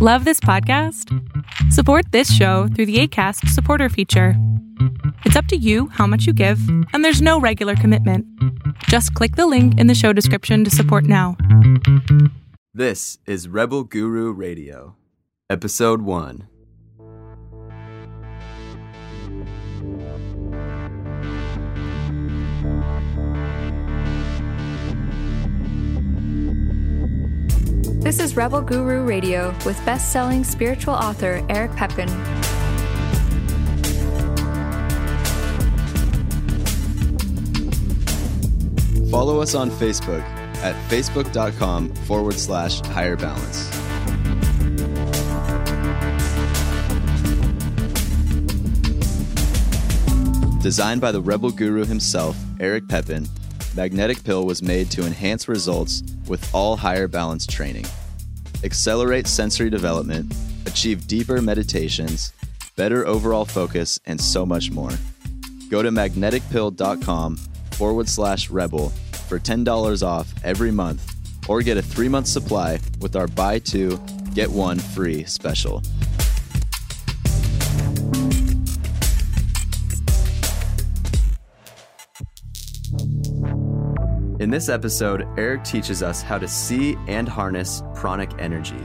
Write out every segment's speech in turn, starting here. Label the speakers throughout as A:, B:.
A: Love this podcast? Support this show through the ACAST supporter feature. It's up to you how much you give, and there's no regular commitment. Just click the link in the show description to support now.
B: This is Rebel Guru Radio, Episode 1.
C: This is Rebel Guru Radio with best selling spiritual author Eric Pepin.
B: Follow us on Facebook at facebook.com forward slash higher balance. Designed by the Rebel Guru himself, Eric Pepin, Magnetic Pill was made to enhance results with all higher balance training, accelerate sensory development, achieve deeper meditations, better overall focus, and so much more. Go to magneticpill.com forward slash rebel for $10 off every month or get a three month supply with our buy two, get one free special. In this episode, Eric teaches us how to see and harness pranic energy.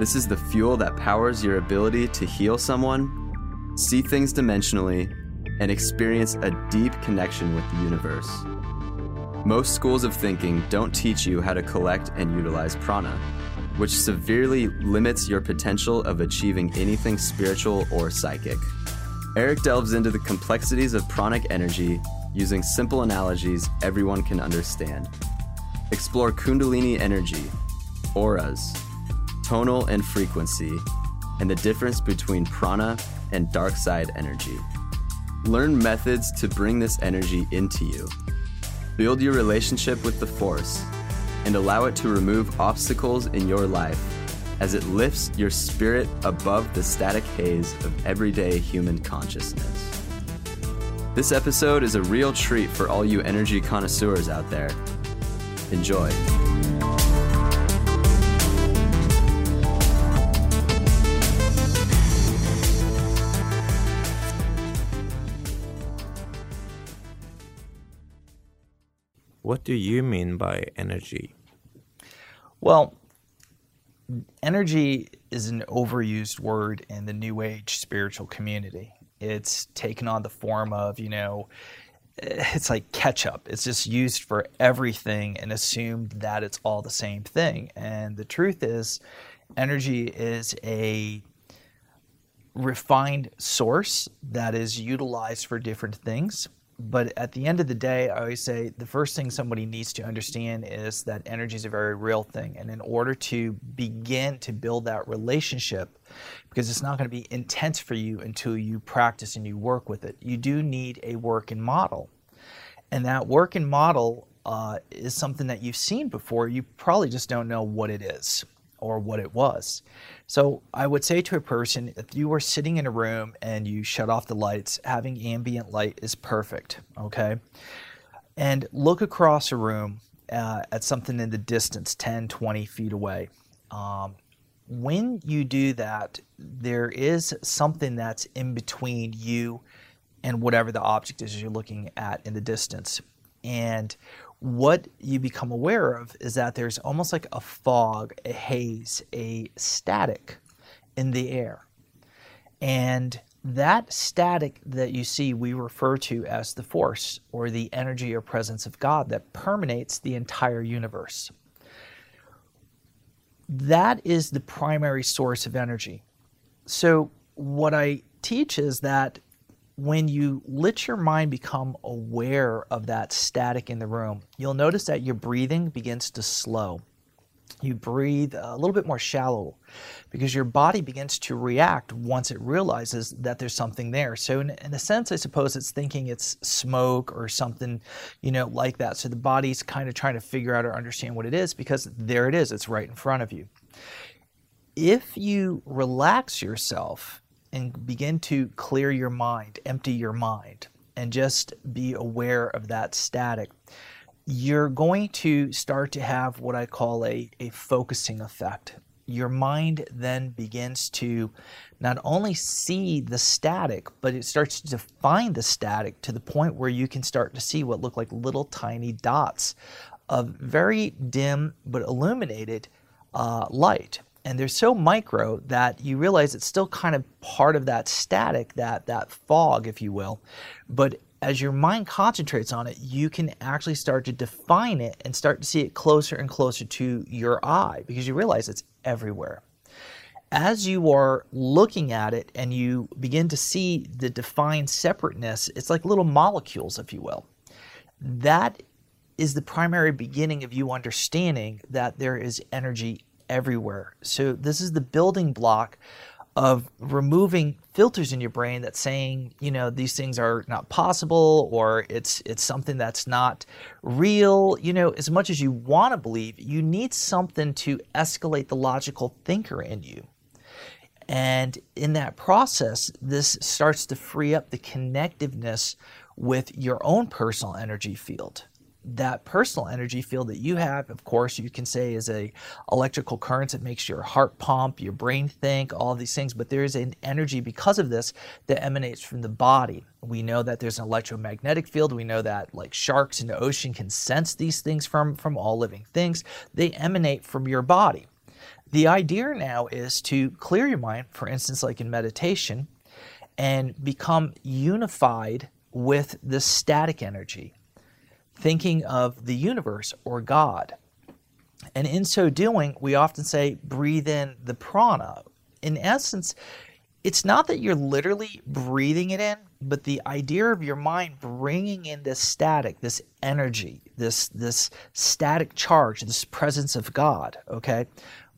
B: This is the fuel that powers your ability to heal someone, see things dimensionally, and experience a deep connection with the universe. Most schools of thinking don't teach you how to collect and utilize prana, which severely limits your potential of achieving anything spiritual or psychic. Eric delves into the complexities of pranic energy using simple analogies everyone can understand. Explore Kundalini energy, auras, tonal and frequency, and the difference between prana and dark side energy. Learn methods to bring this energy into you. Build your relationship with the Force and allow it to remove obstacles in your life as it lifts your spirit above the static haze of everyday human consciousness. This episode is a real treat for all you energy connoisseurs out there. Enjoy.
D: What do you mean by energy?
E: Well, energy is an overused word in the New Age spiritual community. It's taken on the form of, you know, eh, it's like ketchup. It's just used for everything and assumed that it's all the same thing. And the truth is, energy is a refined source that is utilized for different things. But at the end of the day, I always say the first thing somebody needs to understand is that energy is a very real thing. And in order to begin to build that relationship, because it's not going to be intense for you until you practice and you work with it, you do need a working model. And that working model uh, is something that you've seen before. You probably just don't know what it is or what it was. So I would say to a person, if you are sitting in a room and you shut off the lights, having ambient light is perfect, okay? And look across a room uh, at something in the distance, 10, 20 feet away. Um, when you do that, there is something that's in between you and whatever the object is you're looking at in the distance. And what you become aware of is that there's almost like a fog, a haze, a static in the air. And that static that you see, we refer to as the force or the energy or presence of God that permeates the entire universe. That is the primary source of energy. So, what I teach is that when you let your mind become aware of that static in the room, you'll notice that your breathing begins to slow. You breathe a little bit more shallow because your body begins to react once it realizes that there's something there. So, in, in a sense, I suppose it's thinking it's smoke or something, you know, like that. So, the body's kind of trying to figure out or understand what it is because there it is, it's right in front of you. If you relax yourself and begin to clear your mind, empty your mind, and just be aware of that static, you're going to start to have what I call a, a focusing effect. your mind then begins to not only see the static, but it starts to define the static to the point where you can start to see what look like little tiny dots of very dim but illuminated uh, light. And they're so micro that you realize it's still kind of part of that static, that that fog, if you will. But as your mind concentrates on it, you can actually start to define it and start to see it closer and closer to your eye because you realize it's everywhere. As you are looking at it and you begin to see the defined separateness, it's like little molecules, if you will. That is the primary beginning of you understanding that there is energy everywhere. So, this is the building block of removing filters in your brain that's saying, you know, these things are not possible or it's it's something that's not real. You know, as much as you want to believe, you need something to escalate the logical thinker in you. And in that process, this starts to free up the connectiveness with your own personal energy field that personal energy field that you have, of course, you can say is a electrical currents that makes your heart pump, your brain think, all these things. But there is an energy because of this that emanates from the body. We know that there's an electromagnetic field. We know that like sharks in the ocean can sense these things from from all living things. They emanate from your body. The idea now is to clear your mind, for instance, like in meditation, and become unified with the static energy thinking of the universe or God. And in so doing, we often say, breathe in the prana. In essence, it's not that you're literally breathing it in, but the idea of your mind bringing in this static, this energy, this, this static charge, this presence of God, okay,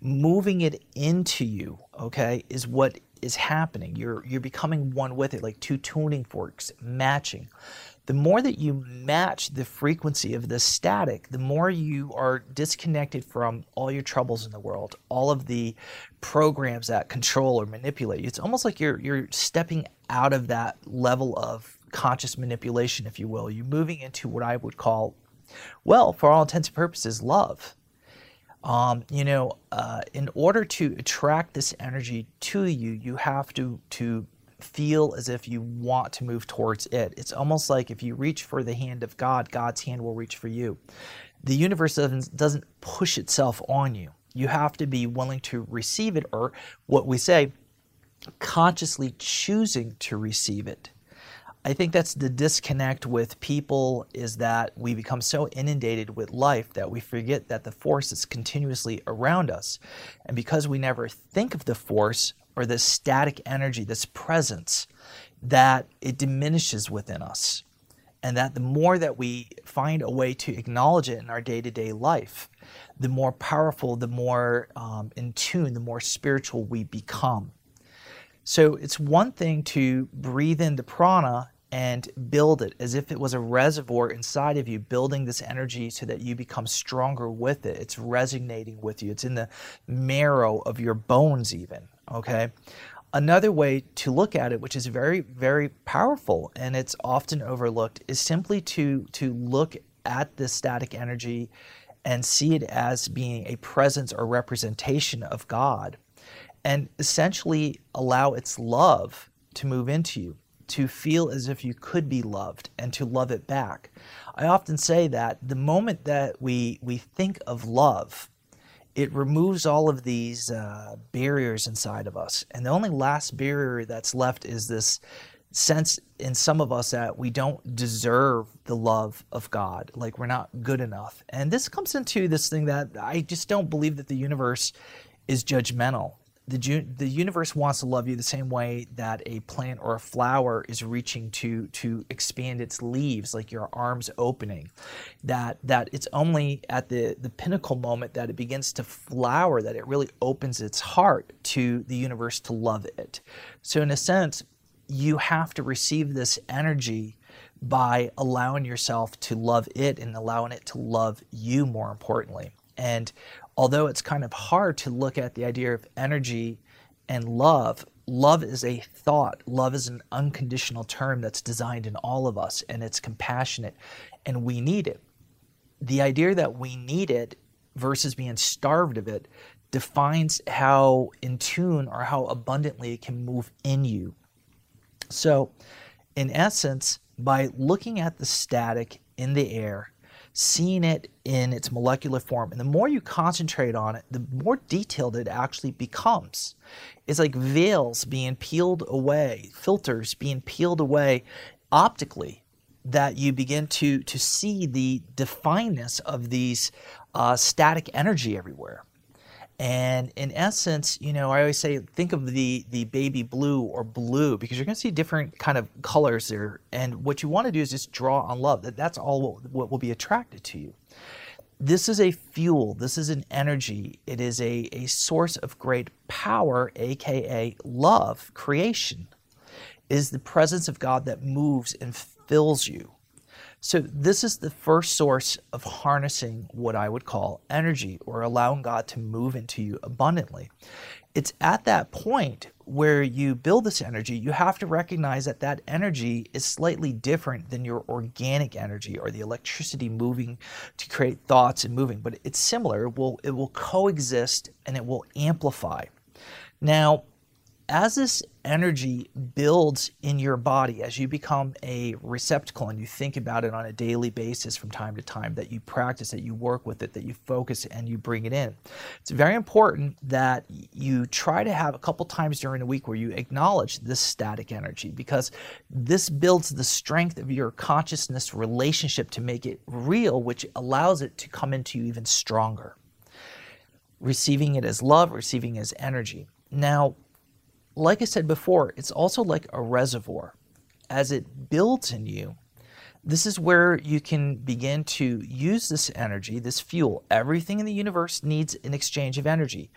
E: moving it into you, okay, is what is happening. You're, you're becoming one with it, like two tuning forks matching the more that you match the frequency of the static, the more you are disconnected from all your troubles in the world, all of the programs that control or manipulate you. It's almost like you're you're stepping out of that level of conscious manipulation, if you will. You're moving into what I would call, well, for all intents and purposes, love. Um, you know, uh, in order to attract this energy to you, you have to to feel as if you want to move towards it. It's almost like if you reach for the hand of God, God's hand will reach for you. The universe doesn't, push itself on you. You have to be willing to receive it, or what we say, consciously choosing to receive it. I think that's the disconnect with people is that we become so inundated with life that we forget that the force is continuously around us. And because we never think of the force, or this static energy, this presence, that it diminishes within us. And that the more that we find a way to acknowledge it in our day to day life, the more powerful, the more um, in tune, the more spiritual we become. So it's one thing to breathe in the prana and build it as if it was a reservoir inside of you, building this energy so that you become stronger with it. It's resonating with you, it's in the marrow of your bones, even. Okay. Another way to look at it, which is very, very powerful and it's often overlooked, is simply to, to look at the static energy and see it as being a presence or representation of God and essentially allow its love to move into you, to feel as if you could be loved and to love it back. I often say that the moment that we, we think of love, it removes all of these uh, barriers inside of us. And the only last barrier that's left is this sense in some of us that we don't deserve the love of God, like we're not good enough. And this comes into this thing that I just don't believe that the universe is judgmental the, the universe wants to love you the same way that a plant or a flower is reaching to to expand its leaves like your arms opening. That that it's only at the the pinnacle moment that it begins to flower that it really opens its heart to the universe to love it. So in a sense you have to receive this energy by allowing yourself to love it and allowing it to love you more importantly. And although it's kind of hard to look at the idea of energy and love, love is a thought. Love is an unconditional term that's designed in all of us and it's compassionate and we need it. The idea that we need it versus being starved of it defines how in tune or how abundantly it can move in you. So, in essence, by looking at the static in the air, seeing it in its molecular form, and the more you concentrate on it, the more detailed it actually becomes. It's like veils being peeled away, filters being peeled away optically that you begin to to see the defineness of these uh, static energy everywhere. And in essence, you know, I always say think of the the baby blue or blue because you're going to see different kind of colors there. And what you want to do is just draw on love. That that's all what will be attracted to you. This is a fuel. This is an energy. It is a, a source of great power, aka love, creation. is the presence of God that moves and fills you. So, this is the first source of harnessing what I would call energy or allowing God to move into you abundantly. It's at that point where you build this energy, you have to recognize that that energy is slightly different than your organic energy or the electricity moving to create thoughts and moving, but it's similar. It will, it will coexist and it will amplify. Now, as this energy builds in your body, as you become a receptacle and you think about it on a daily basis from time to time, that you practice, that you work with it, that you focus and you bring it in, it's very important that you try to have a couple times during the week where you acknowledge this static energy because this builds the strength of your consciousness relationship to make it real, which allows it to come into you even stronger. Receiving it as love, receiving it as energy. Now, like I said before, it's also like a reservoir. As it builds in you, this is where you can begin to use this energy, this fuel. Everything in the universe needs an exchange of energy.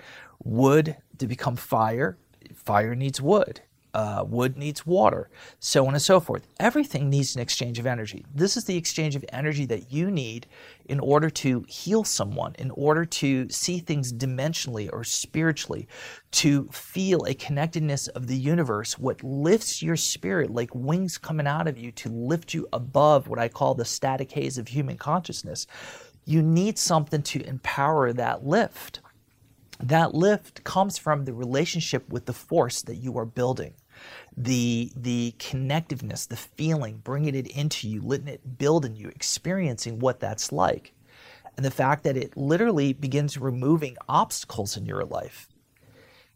E: Wood to become fire, fire needs wood uh, wood needs water, so on and so forth. Everything needs an exchange of energy. This is the exchange of energy that you need in order to heal someone, in order to see things dimensionally or spiritually, to feel a connectedness of the universe, what lifts your spirit like wings coming out of you to lift you above what I call the static haze of human consciousness. You need something to empower that lift. That lift comes from the relationship with the force that you are building the the connectiveness, the feeling, bringing it into you, letting it build in you, experiencing what that's like. And the fact that it literally begins removing obstacles in your life.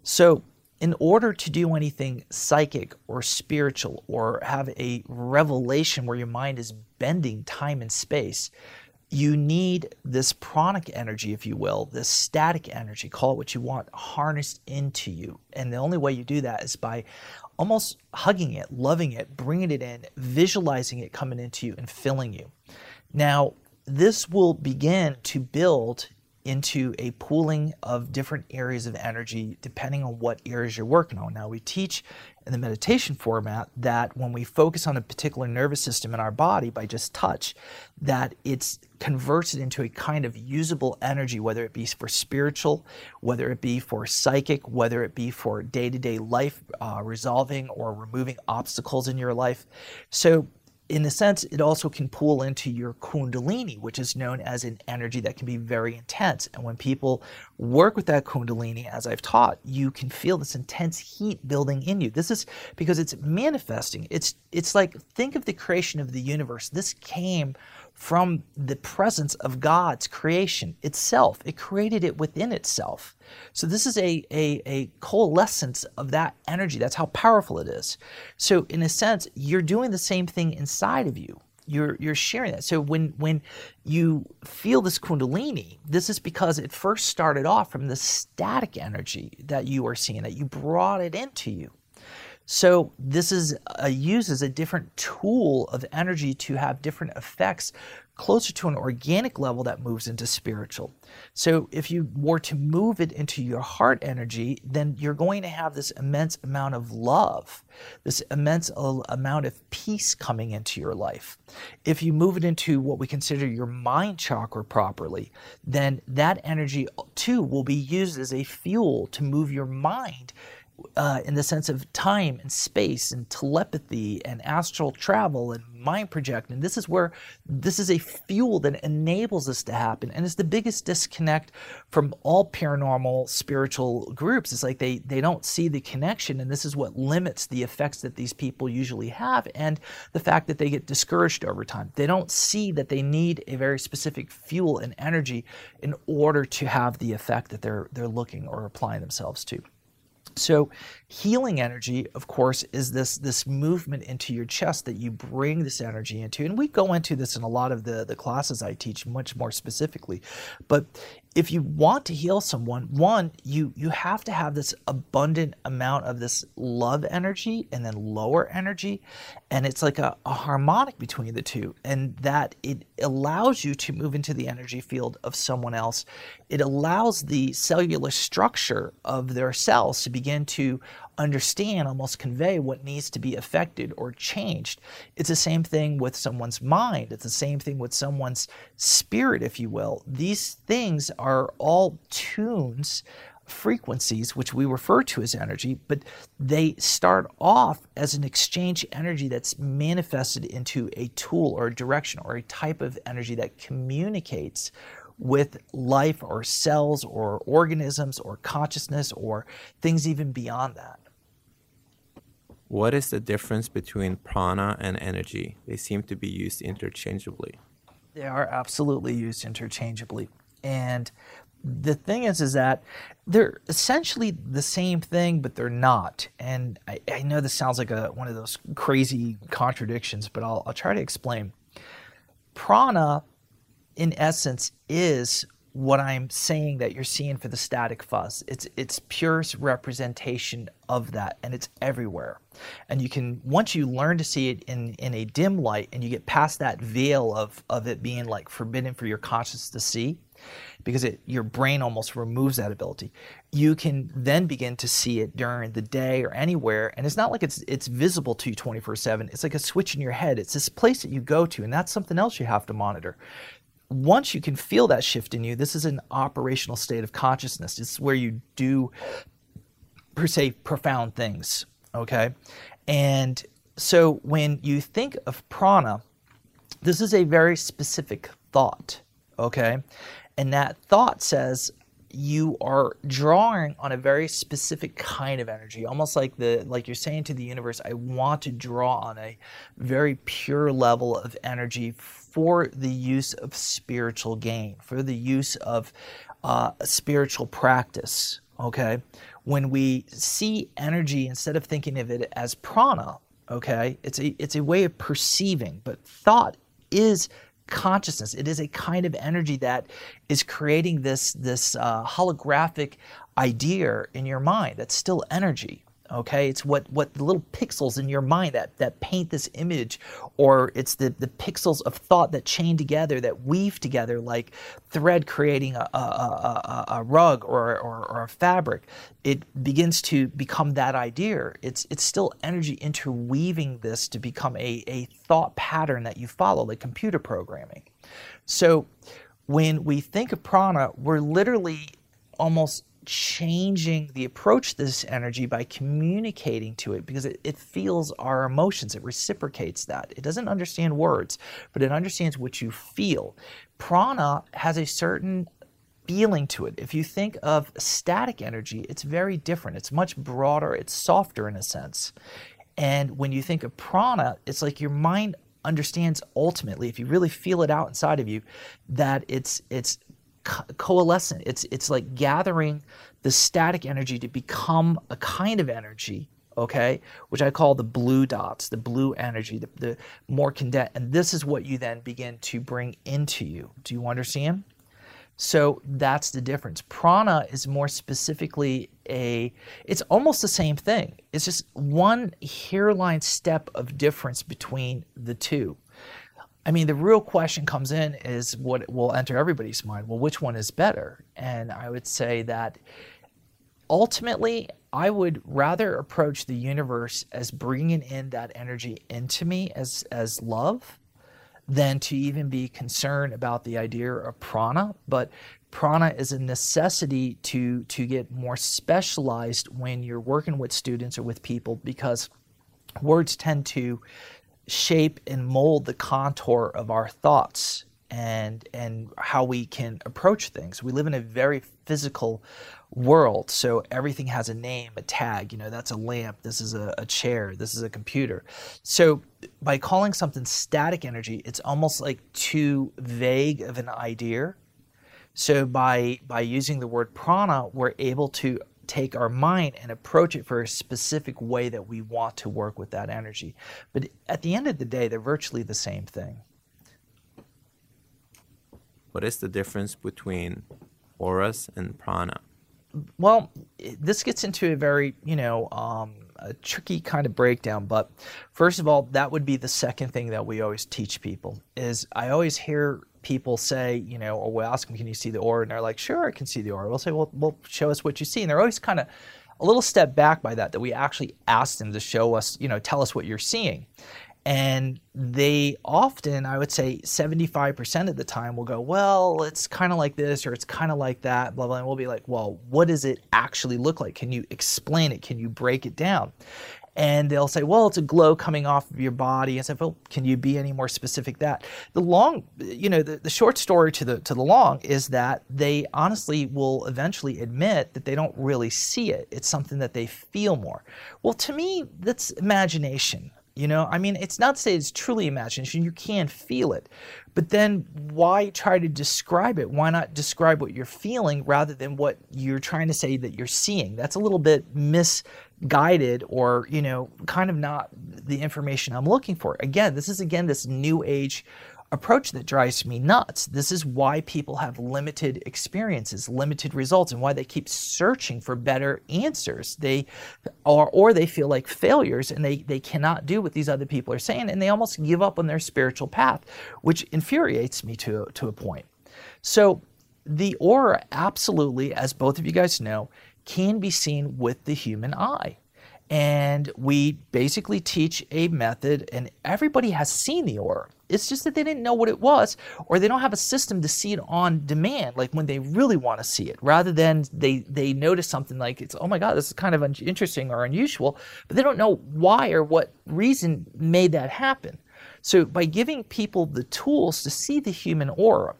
E: So, in order to do anything psychic or spiritual or have a revelation where your mind is bending time and space, you need this pranic energy, if you will, this static energy, call it what you want, harnessed into you. And the only way you do that is by almost hugging it, loving it, bringing it in, visualizing it coming into you and filling you. Now, this will begin to build into a pooling of different areas of energy depending on what areas you're working on. Now, we teach in the meditation format that when we focus on a particular nervous system in our body by just touch, that it's converts it into a kind of usable energy, whether it be for spiritual, whether it be for psychic, whether it be for day to day life, uh, resolving or removing obstacles in your life. So in a sense, it also can pool into your kundalini, which is known as an energy that can be very intense. And when people work with that kundalini, as I've taught, you can feel this intense heat building in you. This is because it's manifesting. It's it's like think of the creation of the universe. This came from the presence of God's creation itself. It created it within itself. So this is a, a, a, coalescence of that energy. That's how powerful it is. So in a sense, you're doing the same thing inside of you. You're, you're sharing that. So when, when you feel this kundalini, this is because it first started off from the static energy that you are seeing, that you brought it into you. So this is a, uses a different tool of energy to have different effects closer to an organic level that moves into spiritual. So if you were to move it into your heart energy, then you're going to have this immense amount of love, this immense uh, amount of peace coming into your life. If you move it into what we consider your mind chakra properly, then that energy too will be used as a fuel to move your mind uh, in the sense of time and space and telepathy and astral travel and mind project. And this is where this is a fuel that enables this to happen. And it's the biggest disconnect from all paranormal spiritual groups. It's like they, they don't see the connection. And this is what limits the effects that these people usually have and the fact that they get discouraged over time. They don't see that they need a very specific fuel and energy in order to have the effect that they're, they're looking or applying themselves to. So, healing energy, of course, is this this movement into your chest that you bring this energy into, and we go into this in a lot of the the classes I teach much more specifically. But if you want to heal someone, one, you you have to have this abundant amount of this love energy and then lower energy, and it's like a, a harmonic between the two, and that it allows you to move into the energy field of someone else. It allows the cellular structure of their cells to begin to understand, almost convey what needs to be affected or changed. It's the same thing with someone's mind. It's the same thing with someone's spirit, if you will. These things are all tunes, frequencies, which we refer to as energy, but they start off as an exchange energy that's manifested into a tool or a direction or a type of energy that communicates with life or cells or organisms or consciousness or things even beyond that.
D: What is the difference between prana and energy? They seem to be used interchangeably.
E: They are absolutely used interchangeably. And the thing is is that they're essentially the same thing but they're not and i, I know this sounds like a, one of those crazy contradictions but I'll, I'll try to explain prana in essence is what I'm saying that you're seeing for the static fuzz. It's it's pure representation of that and it's everywhere. And you can once you learn to see it in in a dim light and you get past that veil of of it being like forbidden for your conscience to see because it your brain almost removes that ability. You can then begin to see it during the day or anywhere and it's not like it's it's visible to you 24/7. It's like a switch in your head. It's this place that you go to and that's something else you have to monitor once you can feel that shift in you, this is an operational state of consciousness. It's where you do, per se, profound things. Okay. And so when you think of prana, this is a very specific thought. Okay. And that thought says, you are drawing on a very specific kind of energy almost like the like you're saying to the universe i want to draw on a very pure level of energy for the use of spiritual gain, for the use of uh, spiritual practice. Okay, when we see energy, instead of thinking of it as prana, okay, it's a it's a way of perceiving, but thought is consciousness. It is a kind of energy that is creating this this uh, holographic idea in your mind. That's still energy okay? It's what what the little pixels in your mind that that paint this image or it's the the pixels of thought that chain together that weave together like thread creating a, a, a, a rug or, or, or a fabric. It begins to become that idea. It's it's still energy interweaving this to become a, a thought pattern that you follow like computer programming. So when we think of prana we're literally almost changing the approach to this energy by communicating to it because it, it feels our emotions. It reciprocates that. It doesn't understand words, but it understands what you feel. Prana has a certain feeling to it. If you think of static energy, it's very different. It's much broader, it's softer in a sense. And when you think of prana, it's like your mind understands ultimately, if you really feel it out inside of you, that it's it's coalescent. It's it's like gathering the static energy to become a kind of energy, okay, which I call the blue dots, the blue energy, the, the more condensed. And this is what you then begin to bring into you. Do you understand? So that's the difference. Prana is more specifically a, it's almost the same thing. It's just one hairline step of difference between the two. I mean, the real question comes in is what will enter everybody's mind. Well, which one is better? And I would say that ultimately, I would rather approach the universe as bringing in that energy into me as as love than to even be concerned about the idea of prana. But prana is a necessity to to get more specialized when you're working with students or with people because words tend to shape and mold the contour of our thoughts and and how we can approach things. We live in a very physical world, so everything has a name, a tag. You know, that's a lamp. This is a, a chair. This is a computer. So by calling something static energy, it's almost like too vague of an idea. So by by using the word prana, we're able to take our mind and approach it for a specific way that we want to work with that energy. But at the end of the day, they're virtually the same thing.
D: What is the difference between auras and prana?
E: Well, this gets into a very, you know, um, a tricky kind of breakdown. But first of all, that would be the second thing that we always teach people. Is I always hear people say, you know, or we'll ask them, can you see the aura? And they're like, sure, I can see the aura. We'll say, well, well show us what you see. And they're always kind of a little step back by that, that we actually ask them to show us, you know, tell us what you're seeing. And they often, I would say 75% of the time, will go, well, it's kind of like this or it's kind of like that, blah, blah. And we'll be like, well, what does it actually look like? Can you explain it? Can you break it down? And they'll say, well, it's a glow coming off of your body. I said, well, can you be any more specific that? The long, you know, the, the short story to the to the long is that they honestly will eventually admit that they don't really see it. It's something that they feel more. Well, to me, that's imagination. You know, I mean, it's not to say it's truly imagination, you can feel it. But then why try to describe it? Why not describe what you're feeling rather than what you're trying to say that you're seeing? That's a little bit misguided or, you know, kind of not the information I'm looking for. Again, this is again this new age approach that drives me nuts. This is why people have limited experiences, limited results, and why they keep searching for better answers. They or or they feel like failures and they, they cannot do what these other people are saying, and they almost give up on their spiritual path, which infuriates me to, to a point. So the aura absolutely, as both of you guys know, can be seen with the human eye. And we basically teach a method, and everybody has seen the aura. It's just that they didn't know what it was, or they don't have a system to see it on demand, like when they really want to see it, rather than they they notice something like it's oh my god, this is kind of un- interesting or unusual, but they don't know why or what reason made that happen. So by giving people the tools to see the human aura,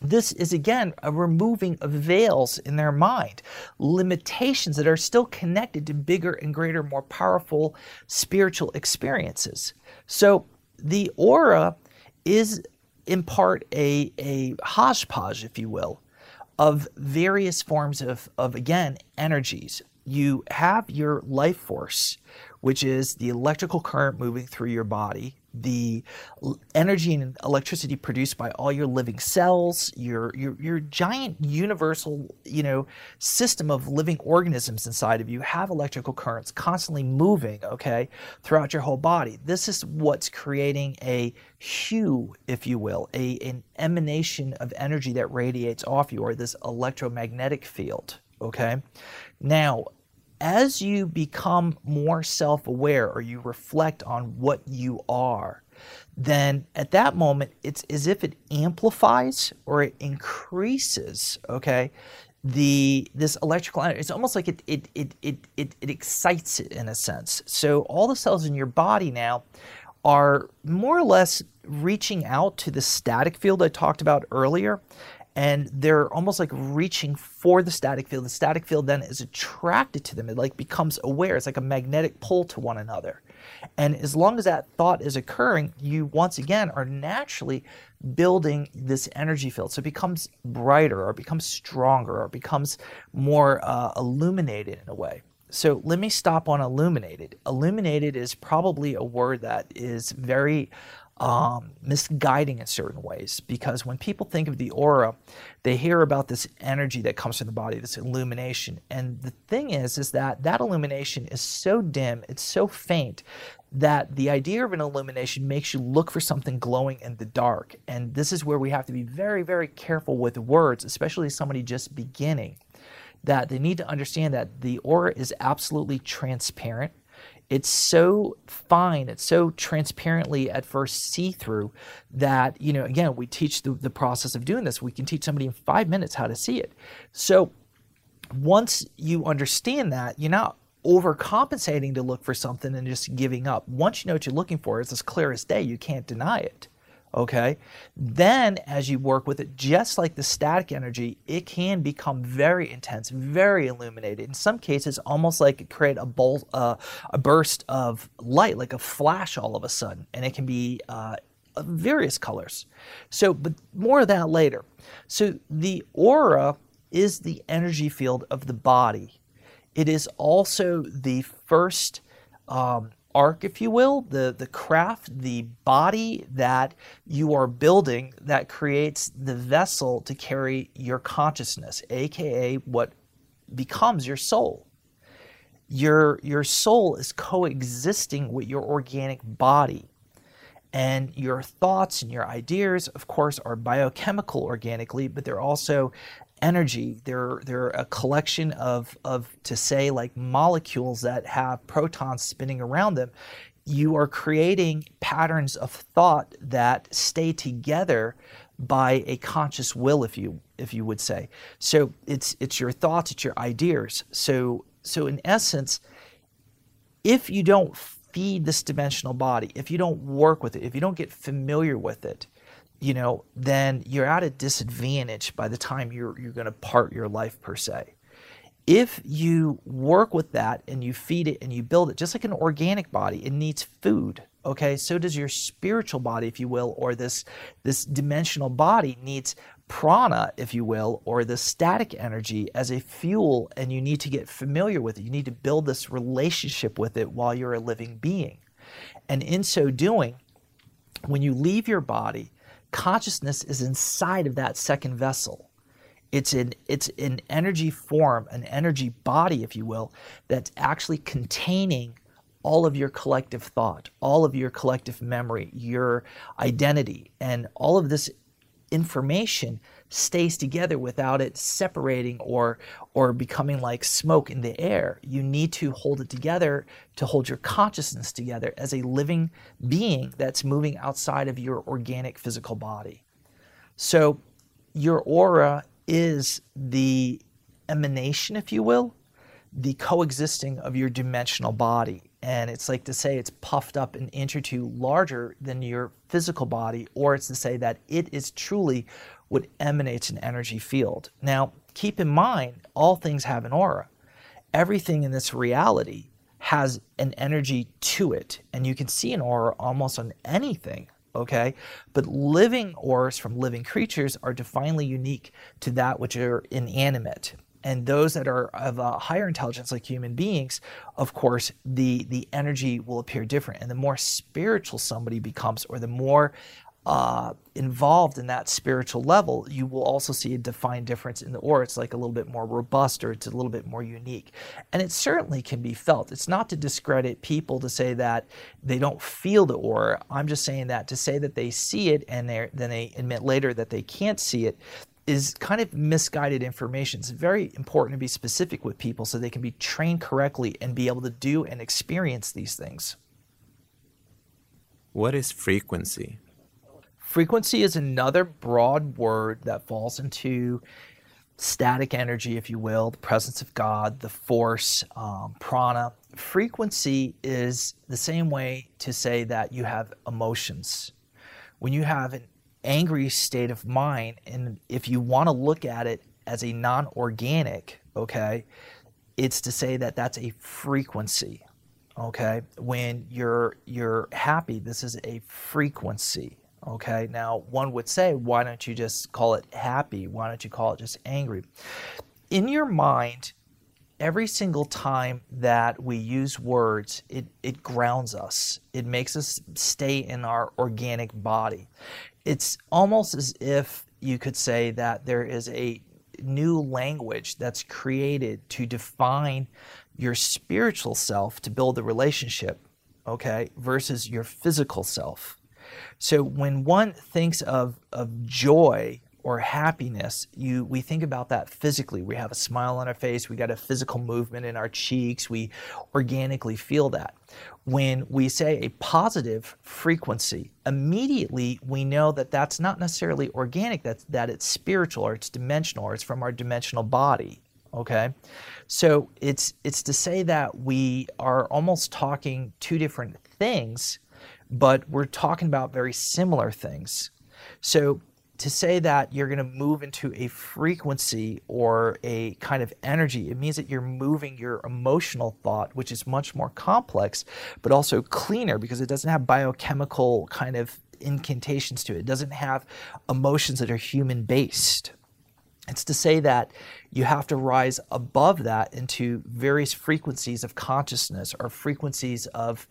E: this is again a removing of veils in their mind, limitations that are still connected to bigger and greater, more powerful spiritual experiences. So the aura is in part a, a hodgepodge, if you will, of various forms of, of, again, energies. You have your life force, which is the electrical current moving through your body the energy and electricity produced by all your living cells, your, your, your giant universal, you know, system of living organisms inside of you have electrical currents constantly moving, okay, throughout your whole body. This is what's creating a hue, if you will, a, an emanation of energy that radiates off you, or this electromagnetic field, okay? Now, as you become more self aware or you reflect on what you are, then at that moment, it's as if it amplifies or it increases, okay? The this electrical energy, it's almost like it it, it it it it excites it in a sense. So all the cells in your body now are more or less reaching out to the static field I talked about earlier and they're almost like reaching for the static field. The static field then is attracted to them. It like becomes aware. It's like a magnetic pull to one another. And as long as that thought is occurring, you once again are naturally building this energy field. So it becomes brighter or becomes stronger or becomes more uh, illuminated in a way. So let me stop on illuminated. Illuminated is probably a word that is very um, misguiding in certain ways because when people think of the aura, they hear about this energy that comes from the body, this illumination. And the thing is, is that that illumination is so dim, it's so faint that the idea of an illumination makes you look for something glowing in the dark. And this is where we have to be very, very careful with words, especially somebody just beginning, that they need to understand that the aura is absolutely transparent it's so fine, it's so transparently at first see through that, you know, again, we teach the, the process of doing this. We can teach somebody in five minutes how to see it. So once you understand that, you're not overcompensating to look for something and just giving up. Once you know what you're looking for, it's as clear as day. You can't deny it. Okay. Then, as you work with it, just like the static energy, it can become very intense, very illuminated. In some cases, almost like it create a bolt, uh, a burst of light, like a flash all of a sudden, and it can be uh, various colors. So, but more of that later. So, the aura is the energy field of the body. It is also the first um, arc, if you will, the, the craft, the body that you are building that creates the vessel to carry your consciousness, aka what becomes your soul. Your, your soul is coexisting with your organic body. And your thoughts and your ideas, of course, are biochemical organically, but they're also energy. They're they're a collection of of to say like molecules that have protons spinning around them. You are creating patterns of thought that stay together by a conscious will, if you if you would say. So it's it's your thoughts, it's your ideas. So so in essence, if you don't feed this dimensional body, if you don't work with it, if you don't get familiar with it, you know, then you're at a disadvantage by the time you're you're going to part your life per se. If you work with that and you feed it and you build it, just like an organic body, it needs food. Okay, so does your spiritual body, if you will, or this this dimensional body needs prana, if you will, or the static energy as a fuel, and you need to get familiar with it. You need to build this relationship with it while you're a living being. And in so doing, when you leave your body, consciousness is inside of that second vessel. It's an it's an energy form, an energy body, if you will, that's actually containing all of your collective thought, all of your collective memory, your identity, and all of this information stays together without it separating or or becoming like smoke in the air. You need to hold it together to hold your consciousness together as a living being that's moving outside of your organic physical body. So your aura is the emanation, if you will, the coexisting of your dimensional body. And it's like to say it's puffed up an inch or two larger than your physical body, or it's to say that it is truly what emanates an energy field. Now, keep in mind, all things have an aura. Everything in this reality has an energy to it, and you can see an aura almost on anything. Okay, but living auras from living creatures are divinely unique to that which are inanimate and those that are of a higher intelligence like human beings of course the the energy will appear different and the more spiritual somebody becomes or the more uh, involved in that spiritual level, you will also see a defined difference in the aura. It's like a little bit more robust or it's a little bit more unique. And it certainly can be felt. It's not to discredit people to say that they don't feel the aura. I'm just saying that to say that they see it and then they admit later that they can't see it is kind of misguided information. It's very important to be specific with people so they can be trained correctly and be able to do and experience these things.
D: What is frequency?
E: Frequency is another broad word that falls into static energy, if you will, the presence of God, the force, um, prana. Frequency is the same way to say that you have emotions. When you have an angry state of mind. And if you want to look at it as a non organic, okay, it's to say that that's a frequency. Okay, when you're you're happy, this is a frequency. Okay, now one would say, why don't you just call it happy? Why don't you call it just angry? In your mind, every single time that we use words, it, it grounds us. It makes us stay in our organic body it's almost as if you could say that there is a new language that's created to define your spiritual self to build the relationship, okay, versus your physical self. So when one thinks of, of joy, or happiness, you we think about that physically. We have a smile on our face, we got a physical movement in our cheeks, we organically feel that. When we say a positive frequency, immediately we know that that's not necessarily organic, that's that it's spiritual or it's dimensional or it's from our dimensional body. Okay? So it's it's to say that we are almost talking two different things, but we're talking about very similar things. So to say that you're going to move into a frequency or a kind of energy, it means that you're moving your emotional thought, which is much more complex, but also cleaner because it doesn't have biochemical kind of incantations to it. It doesn't have emotions that are human based. It's to say that you have to rise above that into various frequencies of consciousness or frequencies of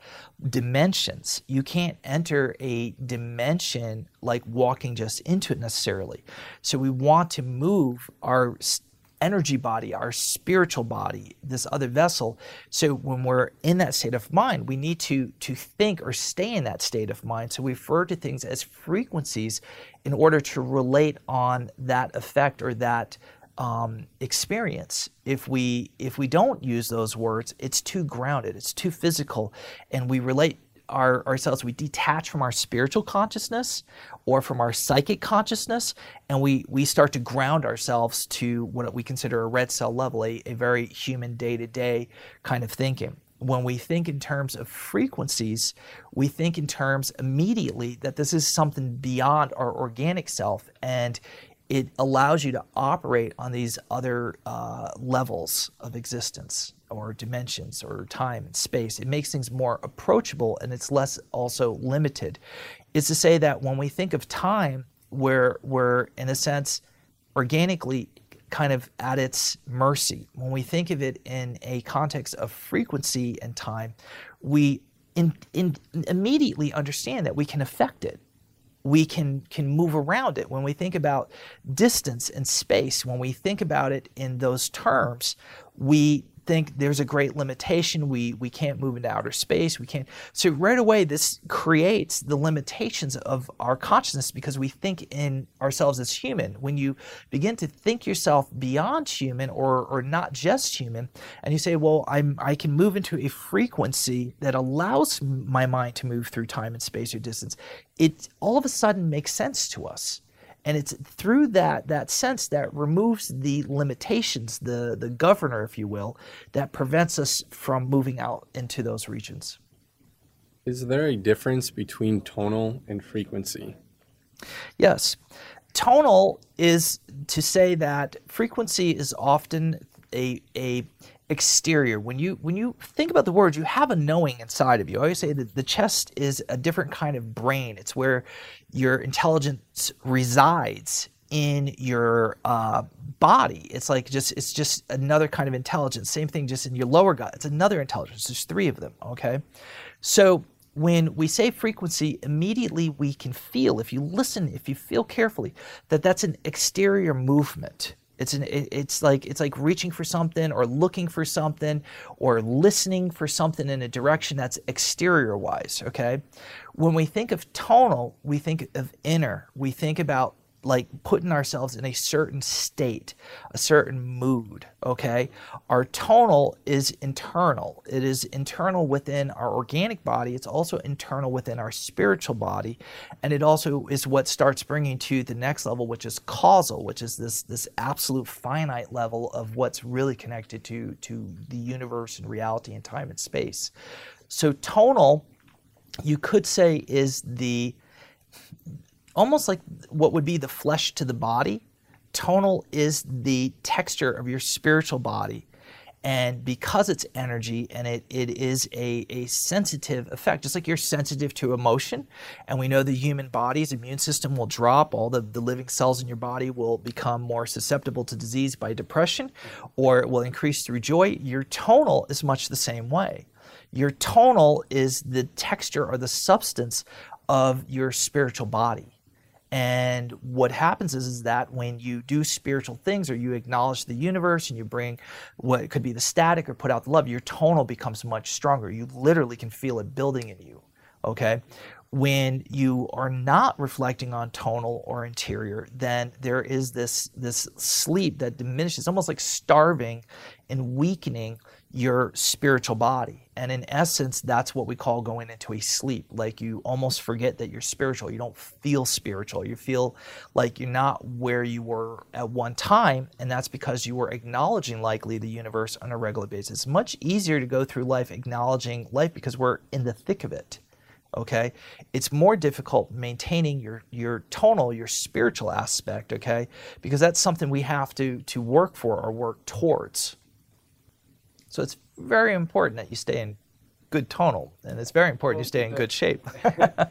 E: dimensions. You can't enter a dimension like walking just into it necessarily. So we want to move our energy body, our spiritual body, this other vessel. So when we're in that state of mind, we need to to think or stay in that state of mind. So we refer to things as frequencies in order to relate on that effect or that um, experience. If we if we don't use those words, it's too grounded, it's too physical, and we relate our, ourselves, we detach from our spiritual consciousness or from our psychic consciousness, and we, we start to ground ourselves to what we consider a red cell level, a, a very human day to day kind of thinking. When we think in terms of frequencies, we think in terms immediately that this is something beyond our organic self, and it allows you to operate on these other uh, levels of existence or dimensions or time and space. It makes things more approachable and it's less also limited. Is to say that when we think of time, we're, we're in a sense organically kind of at its mercy. When we think of it in a context of frequency and time, we in, in, immediately understand that we can affect it we can can move around it when we think about distance and space when we think about it in those terms we think there's a great limitation. We we can't move into outer space. We can't. So right away, this creates the limitations of our consciousness because we think in ourselves as human. When you begin to think yourself beyond human or or not just human, and you say, well, I'm I can move into a frequency that allows my mind to move through time and space or distance. It all of a sudden makes sense to us and it's through that that sense that removes the limitations the the governor if you will that prevents us from moving out into those regions.
F: Is there a difference between tonal and frequency?
E: Yes. Tonal is to say that frequency is often a a exterior. When you when you think about the words, you have a knowing inside of you. I always say that the chest is a different kind of brain. It's where your intelligence resides in your uh, body. It's like just it's just another kind of intelligence. Same thing, just in your lower gut. It's another intelligence. There's three of them. Okay, so when we say frequency, immediately we can feel, if you listen, if you feel carefully, that that's an exterior movement. It's an it's like it's like reaching for something or looking for something or listening for something in a direction that's exterior wise, okay? When we think of tonal, we think of inner. We think about like putting ourselves in a certain state, a certain mood, okay? Our tonal is internal. It is internal within our organic body. It's also internal within our spiritual body. And it also is what starts bringing to the next level, which is causal, which is this, this absolute finite level of what's really connected to, to the universe and reality and time and space. So tonal, you could say, is the almost like what would be the flesh to the body. Tonal is the texture of your spiritual body. And because it's energy and it, it is a, a sensitive effect, just like you're sensitive to emotion, and we know the human body's immune system will drop, all the, the living cells in your body will become more susceptible to disease by depression, or it will increase through joy. Your tonal is much the same way. Your tonal is the texture or the substance of your spiritual body. And what happens is, is that when you do spiritual things or you acknowledge the universe and you bring what could be the static or put out the love, your tonal becomes much stronger. You literally can feel it building in you. Okay? when you are not reflecting on tonal or interior, then there is this this sleep that diminishes, almost like starving and weakening your spiritual body. And in essence, that's what we call going into a sleep. Like you almost forget that you're spiritual. You don't feel spiritual. You feel like you're not where you were at one time. And that's because you were acknowledging likely the universe on a regular basis. It's much easier to go through life acknowledging life because we're in the thick of it. Okay. It's more difficult maintaining your, your tonal, your spiritual aspect. Okay. Because that's something we have to, to work for or work towards. So it's very important that you stay in good tonal, and it's very important you stay in good shape.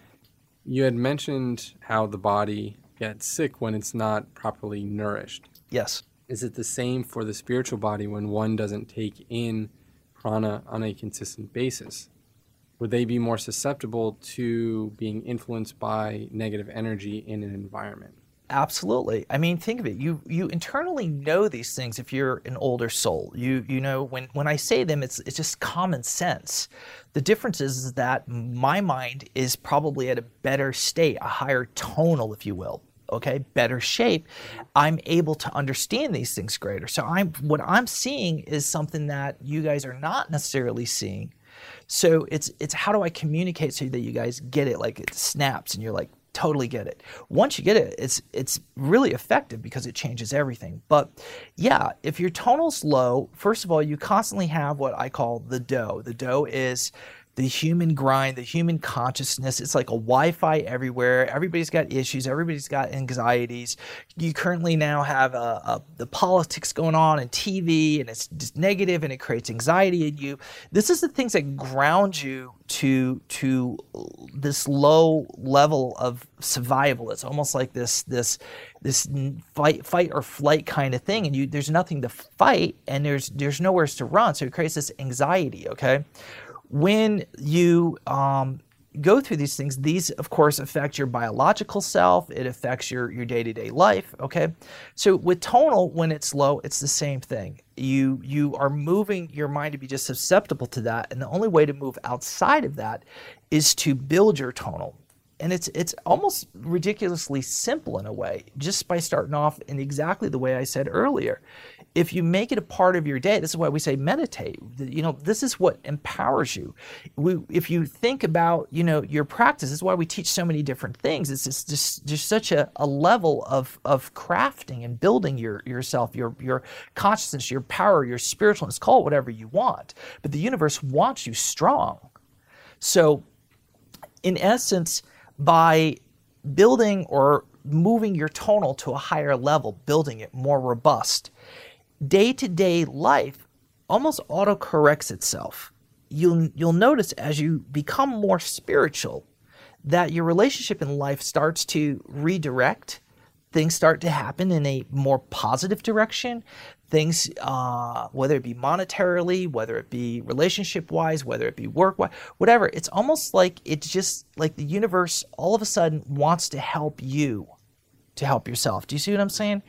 F: you had mentioned how the body gets sick when it's not properly nourished.
E: Yes.
F: Is it the same for the spiritual body when one doesn't take in prana on a consistent basis? Would they be more susceptible to being influenced by negative energy in an environment?
E: Absolutely. I mean, think of it. You you internally know these things if you're an older soul. You you know when when I say them, it's it's just common sense. The difference is, is that my mind is probably at a better state, a higher tonal, if you will. Okay, better shape. I'm able to understand these things greater. So I'm what I'm seeing is something that you guys are not necessarily seeing. So it's it's how do I communicate so that you guys get it like it snaps and you're like totally get it. Once you get it, it's it's really effective because it changes everything. But yeah, if your tonal's low, first of all, you constantly have what I call the dough. The dough is the human grind, the human consciousness. It's like a Wi Fi everywhere. Everybody's got issues, everybody's got anxieties. You currently now have a, a, the politics going on and TV, and it's just negative and it creates anxiety in you. This is the things that ground you to to this low level of survival. It's almost like this this this fight fight or flight kind of thing and you there's nothing to fight and there's there's nowhere to run so it creates this anxiety okay when you um, go through these things, these of course affect your biological self, it affects your, your day-to-day life, okay? So with tonal, when it's low, it's the same thing. You you are moving your mind to be just susceptible to that, and the only way to move outside of that is to build your tonal and it's it's almost ridiculously simple in a way just by starting off in exactly the way I said earlier if you make it a part of your day this is why we say meditate. You know this is what empowers you. We, if you think about you know your practice this is why we teach so many different things. It's just just, just such a, a level of of crafting and building your yourself your your consciousness your power your spiritualness call it whatever you want. But the universe wants you strong. So in essence by building or moving your tonal to a higher level, building it more robust. Day to day life almost auto corrects itself. You'll, you'll notice as you become more spiritual that your relationship in life starts to redirect things start to happen in a more positive direction. Things, uh, whether it be monetarily, whether it be relationship wise, whether it be work wise, whatever, it's almost like it's just like the universe all of a sudden wants to help you to help yourself. Do you see what I'm saying?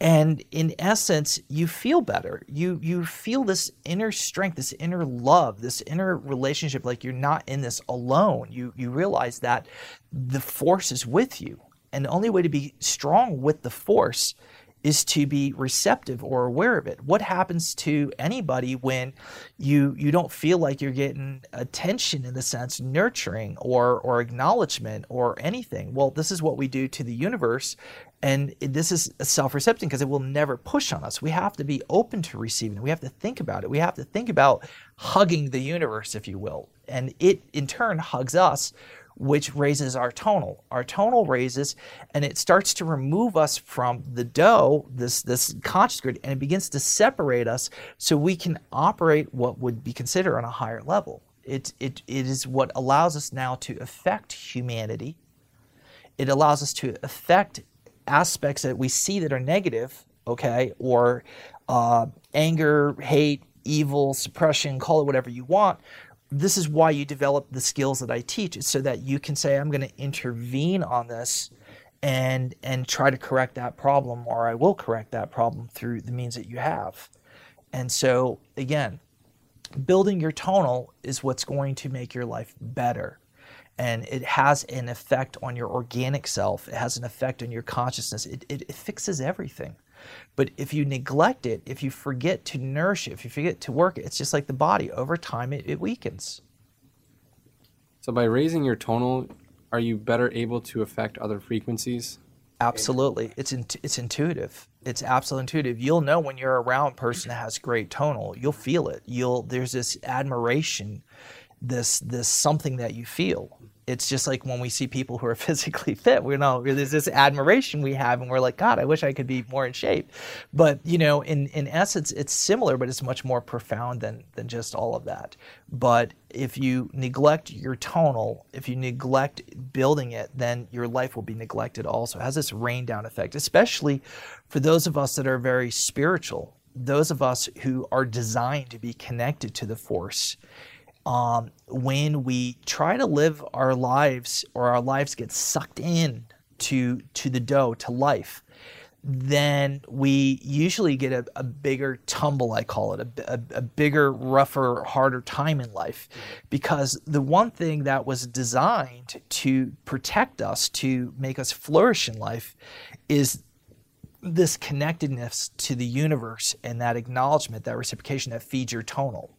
E: And in essence, you feel better. You you feel this inner strength, this inner love, this inner relationship like you're not in this alone. You you realize that the force is with you and the only way to be strong with the force is to be receptive or aware of it. What happens to anybody when you you don't feel like you're getting attention in the sense nurturing or or acknowledgement or anything? Well, this is what we do to the universe and this is self-recepting because it will never push on us. We have to be open to receiving. We have to think about it. We have to think about hugging the universe if you will. And it in turn hugs us which raises our tonal. Our tonal raises and it starts to remove us from the dough, this, this conscious grid, and it begins to separate us so we can operate what would be considered on a higher level. It, it, it is what allows us now to affect humanity. It allows us to affect aspects that we see that are negative, okay, or uh, anger, hate, evil, suppression, call it whatever you want, this is why you develop the skills that I teach. It's so that you can say, I'm going to intervene on this and and try to correct that problem, or I will correct that problem through the means that you have. And so again, building your tonal is what's going to make your life better. and it has an effect on your organic self. It has an effect on your consciousness. It, it, it fixes everything. But if you neglect it, if you forget to nourish it, if you forget to work it, it's just like the body. Over time, it, it weakens.
F: So by raising your tonal, are you better able to affect other frequencies?
E: Absolutely, it's in, it's intuitive. It's absolutely intuitive. You'll know when you're around a person that has great tonal. You'll feel it. You'll there's this admiration, this this something that you feel it's just like when we see people who are physically fit, we know there's this admiration we have, and we're like, God, I wish I could be more in shape. But you know, in in essence, it's similar, but it's much more profound than than just all of that. But if you neglect your tonal, if you neglect building it, then your life will be neglected. Also, it has this rain down effect, especially for those of us that are very spiritual. Those of us who are designed to be connected to the force um, when we try to live our lives or our lives get sucked in to to the dough to life then we usually get a, a bigger tumble i call it a, a, a, bigger rougher harder time in life. Because the one thing that was designed to protect us to make us flourish in life is this connectedness to the universe and that acknowledgement that reciprocation that feeds your tonal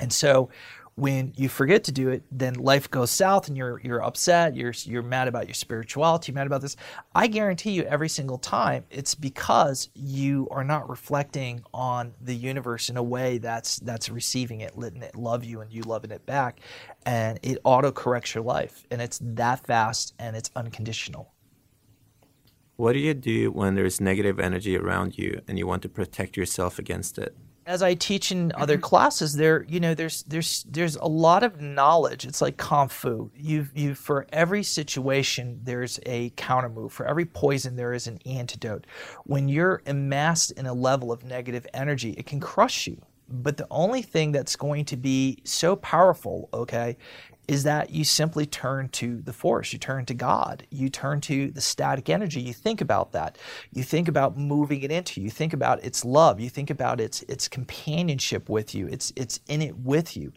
E: and so when you forget to do it, then life goes south and you're you're upset, you're you're mad about your spirituality, mad about this. I guarantee you every single time it's because you are not reflecting on the universe in a way that's that's receiving it, letting it love you and you loving it back. And it auto corrects your life. And it's that fast and it's unconditional.
D: What do you do when there's negative energy around you and you want to protect yourself against it?
E: As I teach in other mm-hmm. classes, there you know there's there's there's a lot of knowledge. It's like kung fu. You you for every situation there's a counter move. For every poison there is an antidote. When you're amassed in a level of negative energy, it can crush you. But the only thing that's going to be so powerful, okay, is that you simply turn to the force, you turn to God, you turn to the static energy, you think about that. You think about moving it into you, think about its love, you think about its its companionship with you, it's it's in it with you.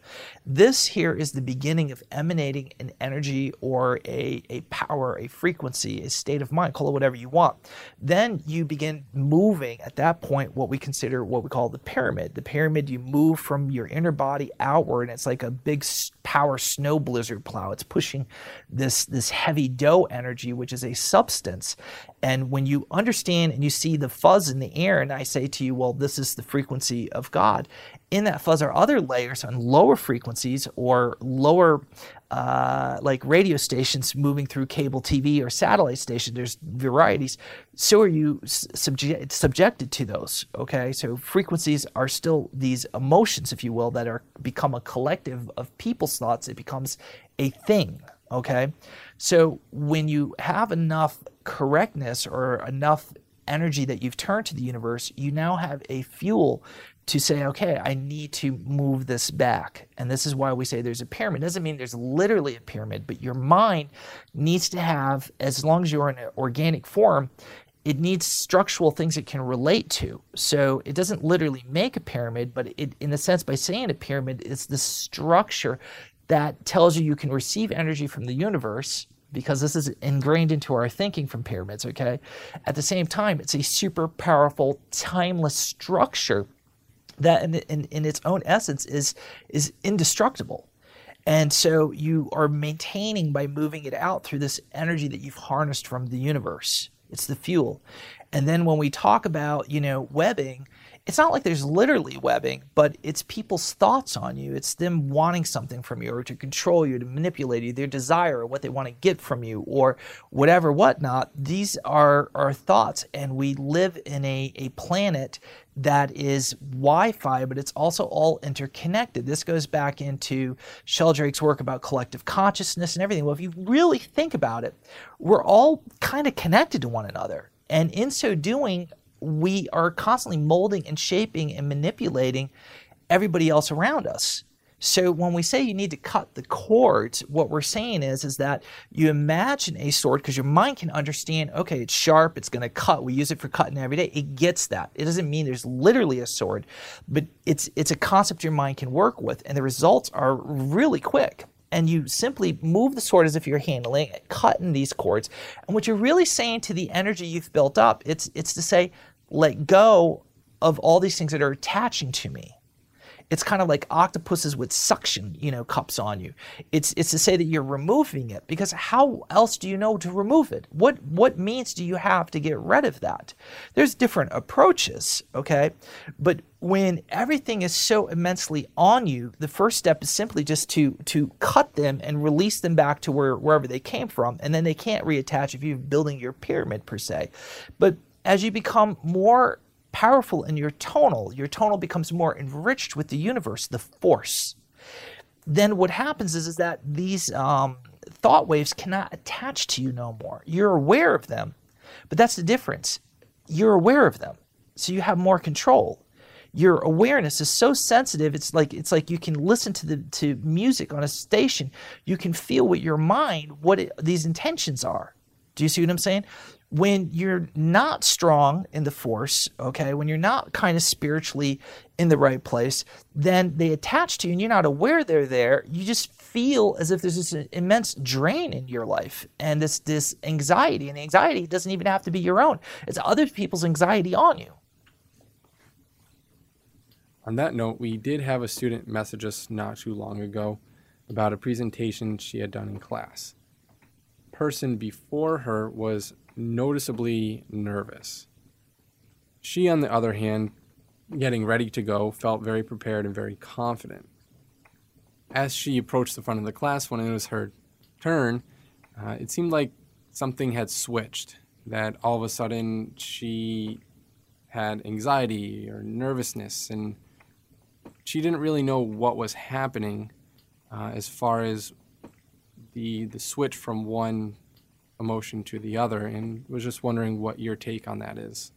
E: This here is the beginning of emanating an energy or a, a power, a frequency, a state of mind, call it whatever you want. Then you begin moving at that point what we consider what we call the pyramid. The pyramid you move from your inner body outward, and it's like a big power snow blizzard plow. It's pushing this, this heavy dough energy, which is a substance. And when you understand and you see the fuzz in the air, and I say to you, well, this is the frequency of God, in that fuzz are other layers on lower frequencies or lower uh, like radio stations moving through cable TV or satellite stations. There's varieties. So are you subject, subjected to those? Okay, so frequencies are still these emotions, if you will, that are become a collective of people's thoughts. It becomes a thing. Okay, so when you have enough correctness or enough energy that you've turned to the universe, you now have a fuel to say, okay, I need to move this back. And this is why we say there's a pyramid. It doesn't mean there's literally a pyramid, but your mind needs to have, as long as you're in an organic form, it needs structural things it can relate to. So it doesn't literally make a pyramid, but it, in a sense, by saying a pyramid, it's the structure that tells you you can receive energy from the universe because this is ingrained into our thinking from pyramids, okay? At the same time, it's a super powerful, timeless structure that in, in, in its own essence is is indestructible. And so you are maintaining by moving it out through this energy that you've harnessed from the universe. It's the fuel. And then when we talk about, you know, webbing, it's not like there's literally webbing, but it's people's thoughts on you. It's them wanting something from you or to control you, to manipulate you, their desire or what they want to get from you or whatever, whatnot. These are our thoughts. And we live in a, a planet that is Wi-Fi, but it's also all interconnected. This goes back into Sheldrake's work about collective consciousness and everything. Well, if you really think about it, we're all kind of connected to one another. And in so doing, we are constantly molding and shaping and manipulating everybody else around us. So when we say you need to cut the cords, what we're saying is is that you imagine a sword because your mind can understand, okay, it's sharp, it's going to cut. We use it for cutting every day. It gets that. It doesn't mean there's literally a sword, but it's it's a concept your mind can work with and the results are really quick. and you simply move the sword as if you're handling it, cutting these cords. And what you're really saying to the energy you've built up, it's it's to say, let go of all these things that are attaching to me. It's kind of like octopuses with suction, you know, cups on you. It's it's to say that you're removing it because how else do you know to remove it? What what means do you have to get rid of that? There's different approaches, okay? But when everything is so immensely on you, the first step is simply just to to cut them and release them back to where wherever they came from, and then they can't reattach if you're building your pyramid per se. But as you become more powerful in your tonal, your tonal becomes more enriched with the universe, the force. Then what happens is, is that these um, thought waves cannot attach to you no more. You're aware of them, but that's the difference. You're aware of them, so you have more control. Your awareness is so sensitive. It's like it's like you can listen to the to music on a station. You can feel with your mind what it, these intentions are. Do you see what I'm saying? When you're not strong in the force, okay, when you're not kind of spiritually in the right place, then they attach to you and you're not aware they're there. You just feel as if there's this immense drain in your life and this this anxiety. And the anxiety doesn't even have to be your own. It's other people's anxiety on you.
F: On that note, we did have a student message us not too long ago about a presentation she had done in class. Person before her was noticeably nervous. She, on the other hand, getting ready to go, felt very prepared and very confident. As she approached the front of the class when it was her turn, uh, it seemed like something had switched, that all of a sudden she had anxiety or nervousness, and she didn't really know what was happening uh, as far as the, the switch from one emotion to the other and was just wondering what your take on that is.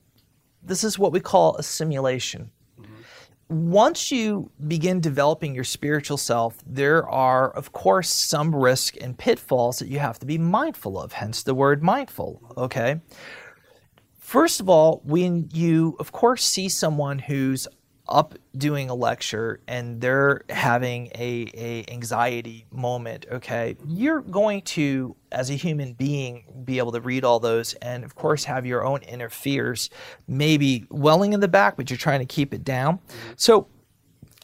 E: This is what we call assimilation. Mm-hmm. Once you begin developing your spiritual self, there are, of course, some risk and pitfalls that you have to be mindful of, hence the word mindful, okay? First of all, when you, of course, see someone who's up doing a lecture and they're having a, a anxiety moment okay you're going to as a human being be able to read all those and of course have your own inner fears maybe welling in the back but you're trying to keep it down mm-hmm. so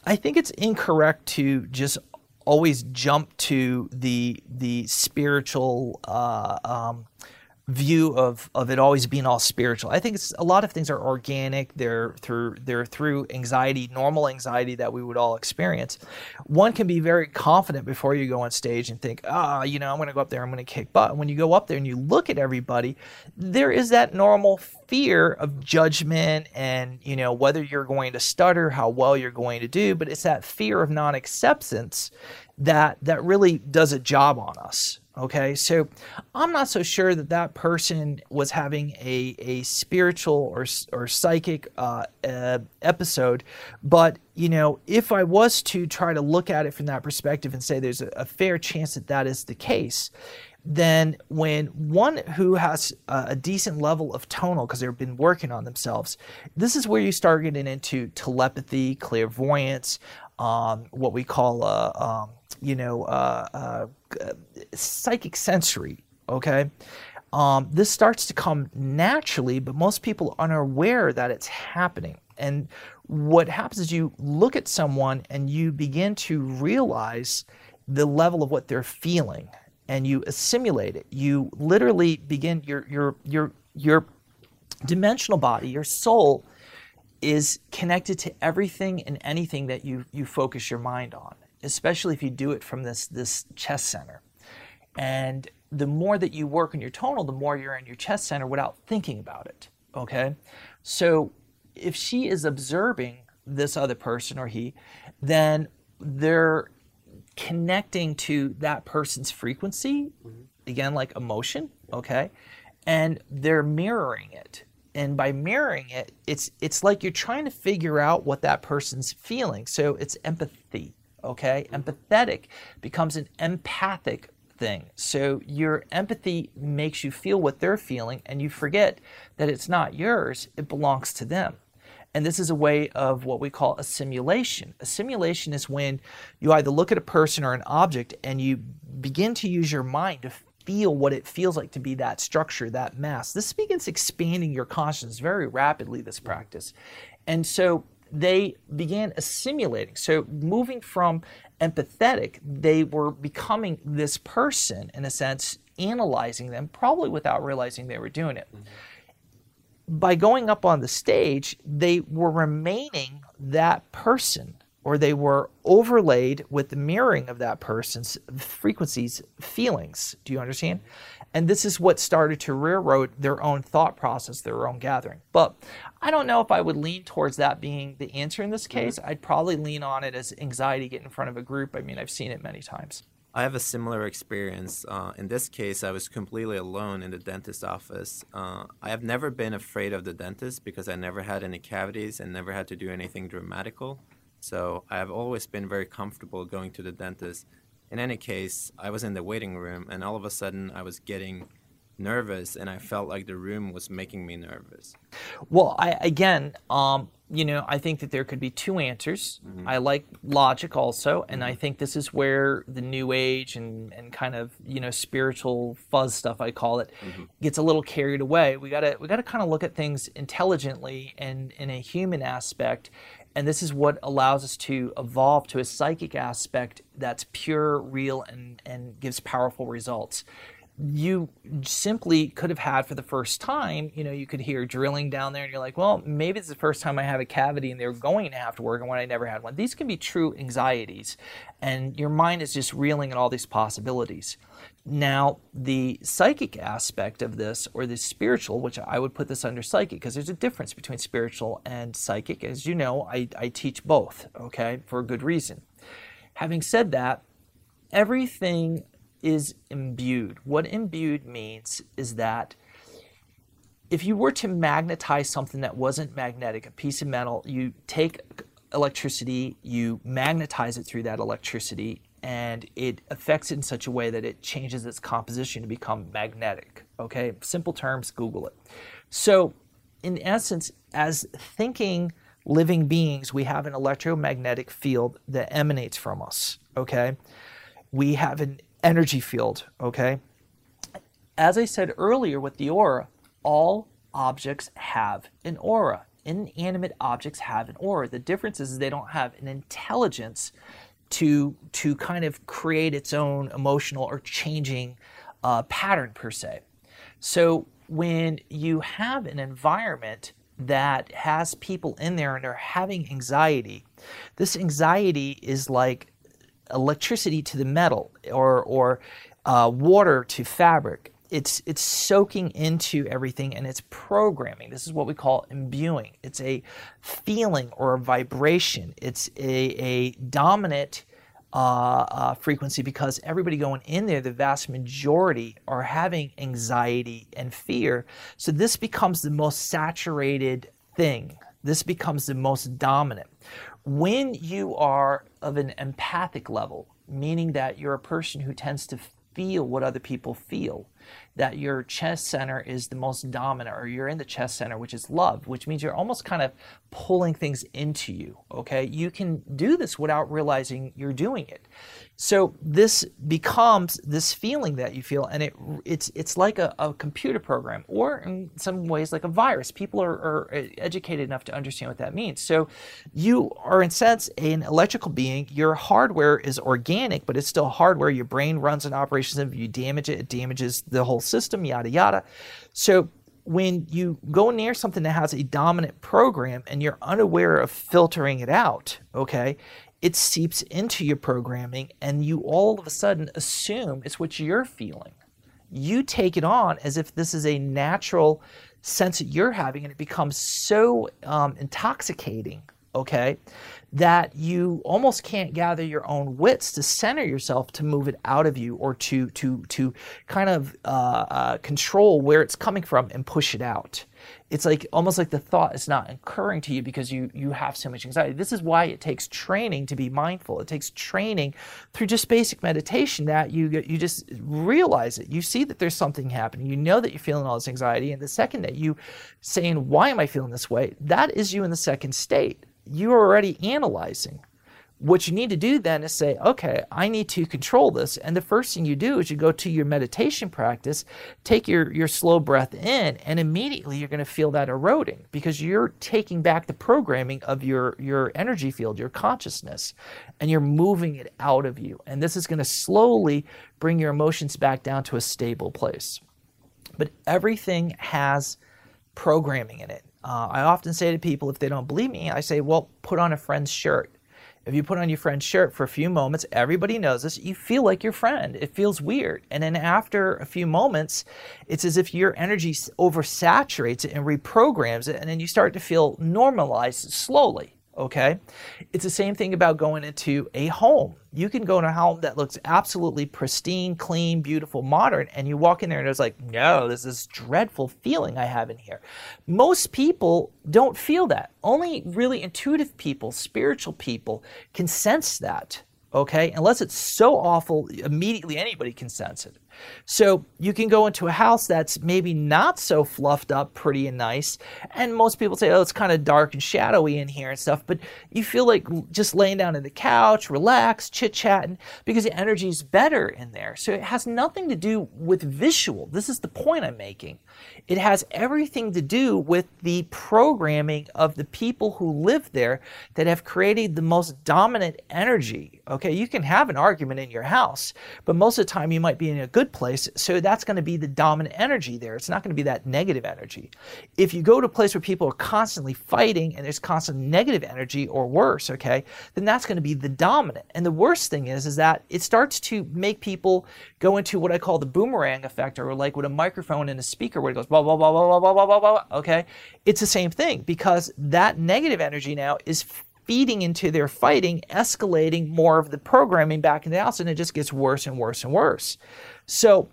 E: i think it's incorrect to just always jump to the the spiritual uh, um, view of of it always being all spiritual. I think it's a lot of things are organic. They're through they're through anxiety, normal anxiety that we would all experience. One can be very confident before you go on stage and think, ah, oh, you know, I'm going to go up there, I'm going to kick butt. when you go up there and you look at everybody, there is that normal fear of judgment and you know whether you're going to stutter, how well you're going to do, but it's that fear of non-acceptance that that really does a job on us Okay, so I'm not so sure that that person was having a, a spiritual or, or psychic uh, uh, episode, but you know, if I was to try to look at it from that perspective and say there's a, a fair chance that that is the case, then when one who has a, a decent level of tonal because they've been working on themselves, this is where you start getting into telepathy, clairvoyance, um, what we call uh, um, you know, uh, uh, psychic sensory, okay? Um, this starts to come naturally, but most people are unaware that it's happening. And what happens is you look at someone and you begin to realize the level of what they're feeling and you assimilate it. You literally begin your your your your dimensional body, your soul is connected to everything and anything that you you focus your mind on especially if you do it from this this chest center. And the more that you work on your tonal, the more you're in your chest center without thinking about it. Okay? So if she is observing this other person or he, then they're connecting to that person's frequency, again, like emotion, okay? And they're mirroring it. And by mirroring it, it's it's like you're trying to figure out what that person's feeling. So it's empathy okay? Mm-hmm. Empathetic becomes an empathic thing. So your empathy makes you feel what they're feeling and you forget that it's not yours, it belongs to them. And this is a way of what we call assimilation. A simulation is when you either look at a person or an object and you begin to use your mind to feel what it feels like to be that structure, that mass. This begins expanding your consciousness very rapidly, this practice. And so they began assimilating. So moving from empathetic, they were becoming this person in a sense, analyzing them, probably without realizing they were doing it. Mm-hmm. By going up on the stage, they were remaining that person or they were overlaid with the mirroring of that person's frequencies, feelings. Do you understand? And this is what started to railroad their own thought process, their own gathering. But I don't know if I would lean towards that being the answer in this mm-hmm. case. Mm-hmm. I'd probably lean on it as anxiety get in front of a group. I mean, I've seen it many times.
D: I have a similar experience. Uh, in this case, I was completely alone in the dentist office. Uh, I have never been afraid of the dentist because I never had any cavities and never had to do anything dramatical. So I have always been very comfortable going to the dentist. In any case, I was in the waiting room and all of a sudden I was getting nervous and I felt like the room was making me nervous.
E: Well, I again, um, you know, I think that there could be two answers. Mm-hmm. I like logic also, and mm-hmm. I think this is where the new age and, and kind of, you know, spiritual fuzz stuff I call it mm-hmm. gets a little carried away. We gotta we gotta kind of look at things intelligently and in a human aspect and this is what allows us to evolve to a psychic aspect that's pure, real, and, and gives powerful results. You simply could have had for the first time, you know, you could hear drilling down there, and you're like, well, maybe it's the first time I have a cavity and they're going to have to work on when I never had one. These can be true anxieties, and your mind is just reeling at all these possibilities. Now, the psychic aspect of this, or the spiritual, which I would put this under psychic, because there's a difference between spiritual and psychic. As you know, I, I teach both, okay, for a good reason. Having said that, everything is imbued. What imbued means is that if you were to magnetize something that wasn't magnetic, a piece of metal, you take electricity, you magnetize it through that electricity, and it affects it in such a way that it changes its composition to become magnetic. Okay, simple terms, Google it. So, in essence, as thinking living beings, we have an electromagnetic field that emanates from us. Okay, we have an energy field. Okay, as I said earlier with the aura, all objects have an aura. Inanimate objects have an aura. The difference is they don't have an intelligence to to kind of create its own emotional or changing uh, pattern per se. So when you have an environment that has people in there and are having anxiety, this anxiety is like electricity to the metal or or uh, water to fabric. It's it's soaking into everything and it's programming. This is what we call imbuing. It's a feeling or a vibration. It's a, a dominant uh, uh, frequency because everybody going in there, the vast majority are having anxiety and fear. So this becomes the most saturated thing. This becomes the most dominant. When you are of an empathic level, meaning that you're a person who tends to feel what other people feel, that your chest center is the most dominant, or you're in the chest center, which is love, which means you're almost kind of pulling things into you. Okay, you can do this without realizing you're doing it. So this becomes this feeling that you feel, and it it's it's like a, a computer program, or in some ways like a virus. People are, are educated enough to understand what that means. So you are in sense an electrical being. Your hardware is organic, but it's still hardware. Your brain runs an operations. If you damage it, it damages the whole system. Yada yada. So when you go near something that has a dominant program and you're unaware of filtering it out, okay, it seeps into your programming and you all of a sudden assume it's what you're feeling. You take it on as if this is a natural sense that you're having and it becomes so um, intoxicating, okay, that you almost can't gather your own wits to center yourself to move it out of you or to, to, to kind of uh, uh, control where it's coming from and push it out. it's like almost like the thought is not occurring to you because you you have so much anxiety. This is why it takes training to be mindful. It takes training through just basic meditation that you you just realize it. You see that there's something happening. You know that you're feeling all this anxiety, and the second that you saying, "Why am I feeling this way?" That is you in the second state. You are already analyzing what you need to do then is say, okay, I need to control this. And the first thing you do is you go to your meditation practice, take your, your slow breath in, and immediately you're going to feel that eroding because you're taking back the programming of your, your energy field, your consciousness, and you're moving it out of you. And this is going to slowly bring your emotions back down to a stable place. But everything has programming in it. Uh, I often say to people, if they don't believe me, I say, well, put on a friend's shirt if you put on your friend's shirt for a few moments, everybody knows this, you feel like your friend. It feels weird. And then after a few moments, it's as if your energy oversaturates it and reprograms it, and then you start to feel normalized slowly okay? It's the same thing about going into a home. You can go in a home that looks absolutely pristine, clean, beautiful, modern, and you walk in there and it's like, no, there's this dreadful feeling I have in here. Most people don't feel that. Only really intuitive people, spiritual people can sense that okay? Unless it's so awful, immediately anybody can sense it. So you can go into a house that's maybe not so fluffed up, pretty and nice, and most people say, oh, it's kind of dark and shadowy in here and stuff, but you feel like just laying down on the couch, relax, chit chatting, because the energy is better in there. So it has nothing to do with visual. This is the point I'm making. It has everything to do with the programming of the people who live there that have created the most dominant energy. Okay, you can have an argument in your house, but most of the time you might be in a good place, so that's going to be the dominant energy there. It's not going to be that negative energy. If you go to a place where people are constantly fighting and there's constant negative energy or worse, okay, then that's going to be the dominant. And the worst thing is is that it starts to make people go into what I call the boomerang effect or like with a microphone and a speaker where it goes blah blah blah blah blah blah blah blah. Okay, it's the same thing because that negative energy now is feeding into their fighting, escalating more of the programming back in the house, and it just gets worse and worse and worse. So,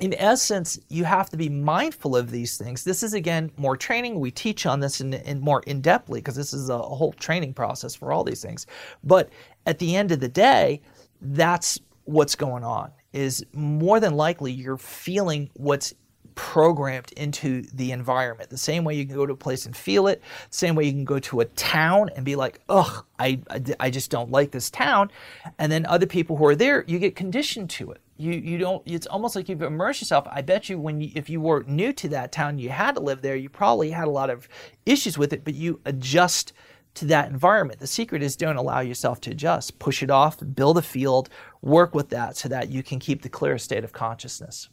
E: in essence, you have to be mindful of these things. This is again more training. We teach on this in, in more in depthly because this is a whole training process for all these things. But at the end of the day, that's what's going on. Is more than likely you're feeling what's programmed into the environment. The same way you can go to a place and feel it, same way you can go to a town and be like, ugh, I, I, just don't like this town. And then other people who are there, you get conditioned to it. You, you don't, it's almost like you've immersed yourself. I bet you when you, if you were new to that town, you had to live there, you probably had a lot of issues with it, but you adjust to that environment. The secret is don't allow yourself to adjust. Push it off, build a field, work with that so that you can keep the clear state of consciousness.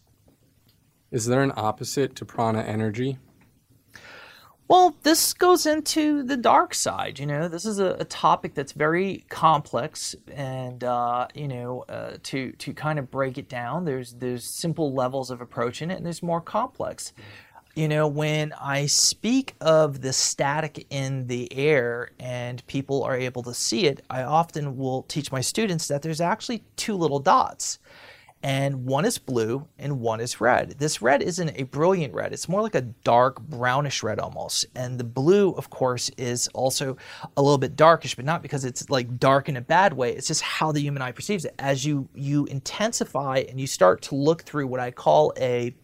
F: Is there an opposite to prana energy?
E: Well, this goes into the dark side. You know, this is a, a topic that's very complex, and uh, you know, uh, to to kind of break it down, there's there's simple levels of approaching it, and there's more complex. You know, when I speak of the static in the air and people are able to see it, I often will teach my students that there's actually two little dots and one is blue and one is red. This red isn't a brilliant red, it's more like a dark brownish red almost. And the blue, of course, is also a little bit darkish, but not because it's like dark in a bad way. It's just how the human eye perceives it. As you you intensify and you start to look through what I call a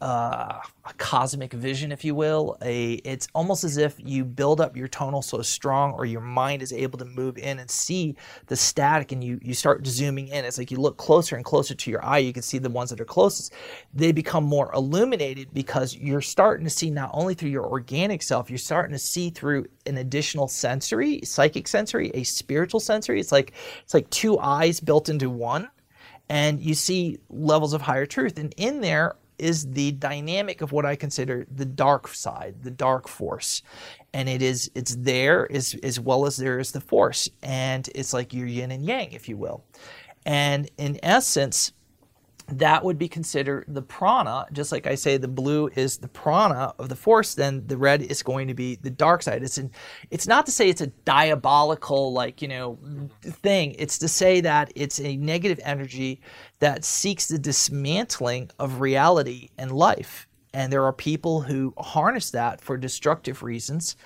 E: uh, a cosmic vision, if you will. A, it's almost as if you build up your tonal so strong, or your mind is able to move in and see the static, and you you start zooming in. It's like you look closer and closer to your eye. You can see the ones that are closest. They become more illuminated because you're starting to see not only through your organic self, you're starting to see through an additional sensory, psychic sensory, a spiritual sensory. It's like it's like two eyes built into one and you see levels of higher truth. And in there is the dynamic of what I consider the dark side, the dark force. And it is it's there as, as well as there is the force. And it's like your yin and yang, if you will. And in essence, that would be considered the prana. Just like I say, the blue is the prana of the force, then the red is going to be the dark side. It's an, it's not to say it's a diabolical like you know thing. It's to say that it's a negative energy that seeks the dismantling of reality and life. And there are people who harness that for destructive reasons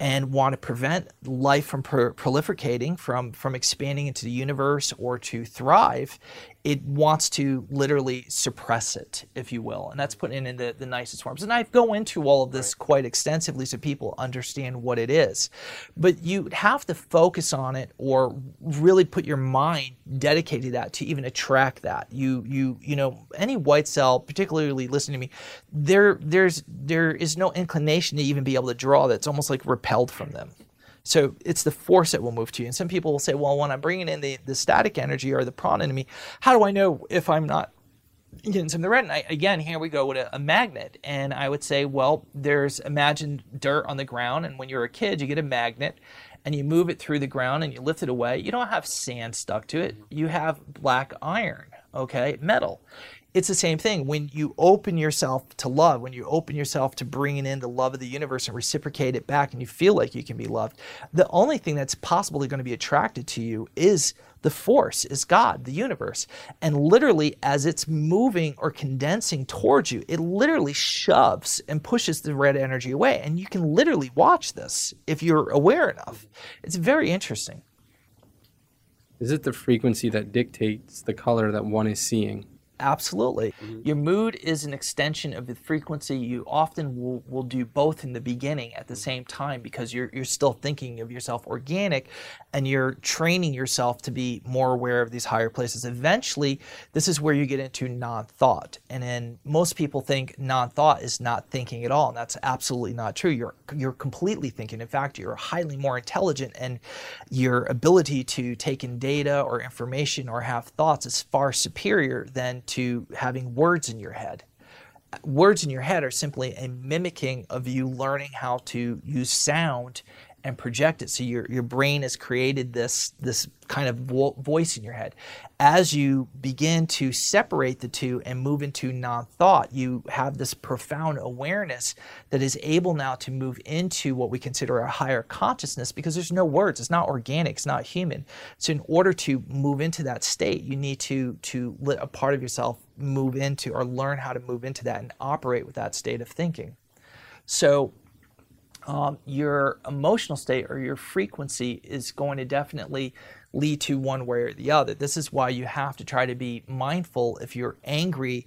E: and want to prevent life from pro- proliferating, from, from expanding into the universe or to thrive, it wants to literally suppress it, if you will. And that's put it in the, the nicest forms. And I go into all of this right. quite extensively so people understand what it is. But you have to focus on it or really put your mind dedicated to that to even attract that. You you you know, any white cell, particularly listening to me, there there's there is no inclination to even be able to draw that. It's almost like repelled from them. So it's the force that will move to you. And some people will say, well, when I'm bringing in the, the static energy or the prana into me, how do I know if I'm not getting some of the red? And I, again, here we go with a, a, magnet. And I would say, well, there's imagine dirt on the ground. And when you're a kid, you get a magnet and you move it through the ground and you lift it away. You don't have sand stuck to it. You have black iron, okay, metal it's the same thing. When you open yourself to love when you open yourself to bringing in the love of the universe and reciprocate it back and you feel like you can be loved the only thing that's possibly going to be attracted to you is the force is god the universe. And literally as it's moving or condensing towards you it literally shoves and pushes the red energy away. And you can literally watch this if you're aware enough. It's very interesting.
F: Is it the frequency that dictates the color that one is seeing
E: Absolutely. Mm-hmm. Your mood is an extension of the frequency. You often will, will do both in the beginning at the same time because you're, you're still thinking of yourself organic and you're training yourself to be more aware of these higher places. Eventually, this is where you get into non thought. And then most people think non thought is not thinking at all. And that's absolutely not true. You're, you're completely thinking. In fact, you're highly more intelligent and your ability to take in data or information or have thoughts is far superior than to having words in your head. Words in your head are simply a mimicking of you learning how to use sound and project it. So your, your brain has created this, this kind of vo- voice in your head. As you begin to separate the two and move into non thought, you have this profound awareness that is able now to move into what we consider a higher consciousness because there's no words, it's not organic, it's not human. So, in order to move into that state, you need to, to let a part of yourself move into or learn how to move into that and operate with that state of thinking. So, um, your emotional state or your frequency is going to definitely lead to one way or the other. This is why you have to try to be mindful if you're angry.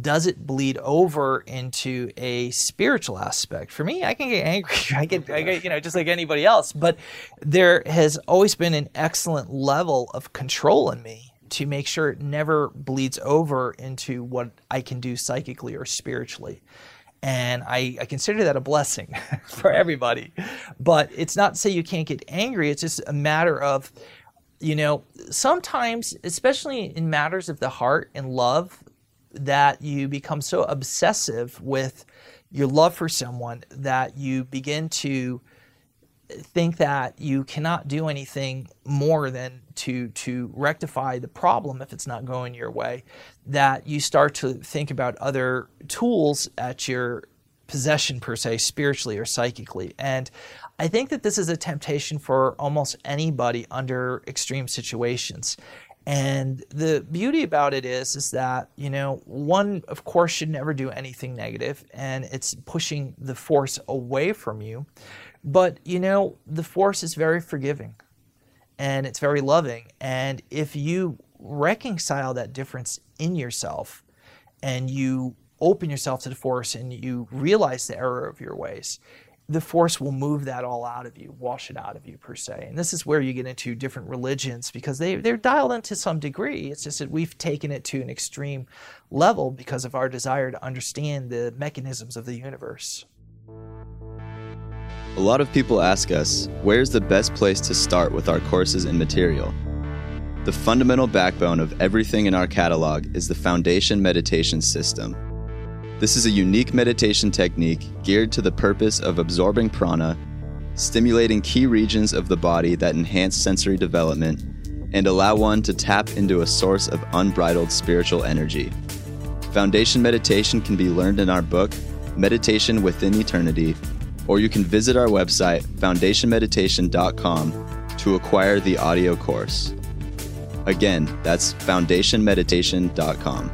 E: Does it bleed over into a spiritual aspect? For me, I can get angry. I get, I get, you know, just like anybody else. But there has always been an excellent level of control in me to make sure it never bleeds over into what I can do psychically or spiritually. And I, I consider that a blessing for everybody. But it's not to say you can't get angry, it's just a matter of, you know, sometimes, especially in matters of the heart and love, that you become so obsessive with your love for someone that you begin to think that you cannot do anything more than to to rectify the problem if it's not going your way that you start to think about other tools at your possession per se spiritually or psychically. And i think that this is a temptation for almost anybody under extreme situations. And the beauty about it is is that you know one of course should never do anything negative and it's pushing the force away from you. But you know, the Force is very forgiving and it's very loving. And if you reconcile that difference in yourself and you open yourself to the Force and you realize the error of your ways, the force will move that all out of you, wash it out of you per se. And this is where you get into different religions because they, they're dialed in to some degree. It's just that we've taken it to an extreme level because of our desire to understand the mechanisms of the universe.
B: A lot of people ask us, where's the best place to start with our courses and material? The fundamental backbone of everything in our catalog is the Foundation Meditation System. This is a unique meditation technique geared to the purpose of absorbing prana, stimulating key regions of the body that enhance sensory development, and allow one to tap into a source of unbridled spiritual energy. Foundation meditation can be learned in our book, Meditation Within Eternity, or you can visit our website, foundationmeditation.com, to acquire the audio course. Again, that's foundationmeditation.com.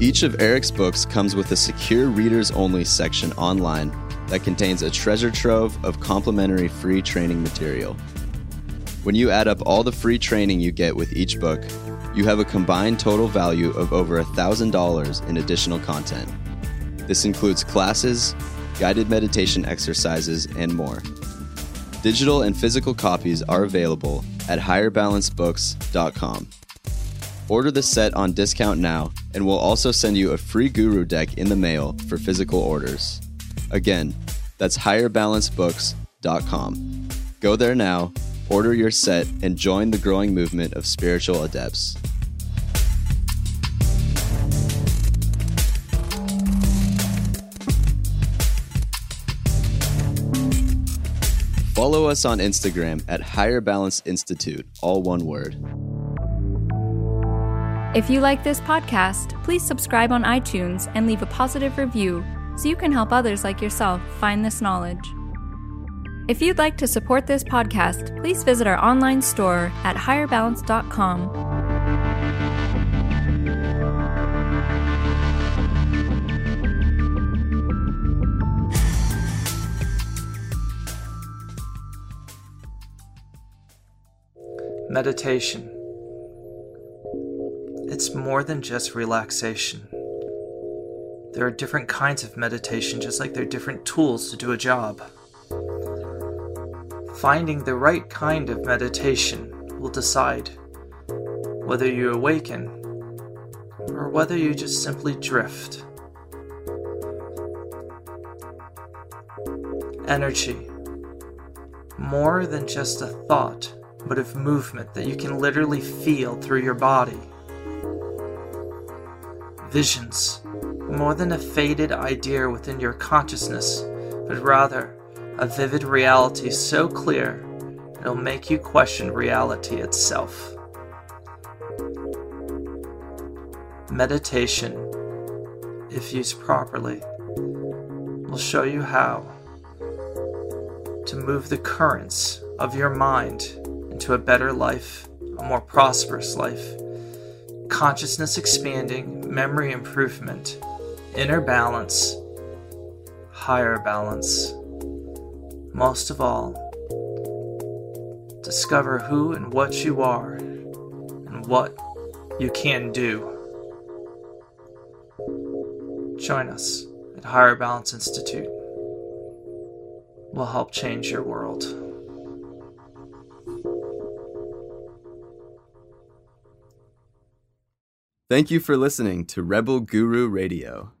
B: Each of Eric's books comes with a secure readers only section online that contains a treasure trove of complimentary free training material. When you add up all the free training you get with each book, you have a combined total value of over $1,000 in additional content. This includes classes, guided meditation exercises, and more. Digital and physical copies are available at higherbalancebooks.com. Order the set on discount now, and we'll also send you a free guru deck in the mail for physical orders. Again, that's higherbalancebooks.com. Go there now, order your set, and join the growing movement of spiritual adepts. Follow us on Instagram at Higher Balance Institute, all one word.
C: If you like this podcast, please subscribe on iTunes and leave a positive review so you can help others like yourself find this knowledge. If you'd like to support this podcast, please visit our online store at higherbalance.com.
E: Meditation. It's more than just relaxation. There are different kinds of meditation, just like there are different tools to do a job. Finding the right kind of meditation will decide whether you awaken or whether you just simply drift. Energy. More than just a thought but of movement that you can literally feel through your body. Visions, more than a faded idea within your consciousness, but rather a vivid reality so clear it'll make you question reality itself. Meditation, if used properly, will show you how to move the currents of your mind into a better life, a more prosperous life. Consciousness expanding, memory improvement, inner balance, higher balance. Most of all, discover who and what you are and what you can do. Join us at Higher Balance Institute. We'll help change your world.
B: Thank you for listening to Rebel Guru Radio.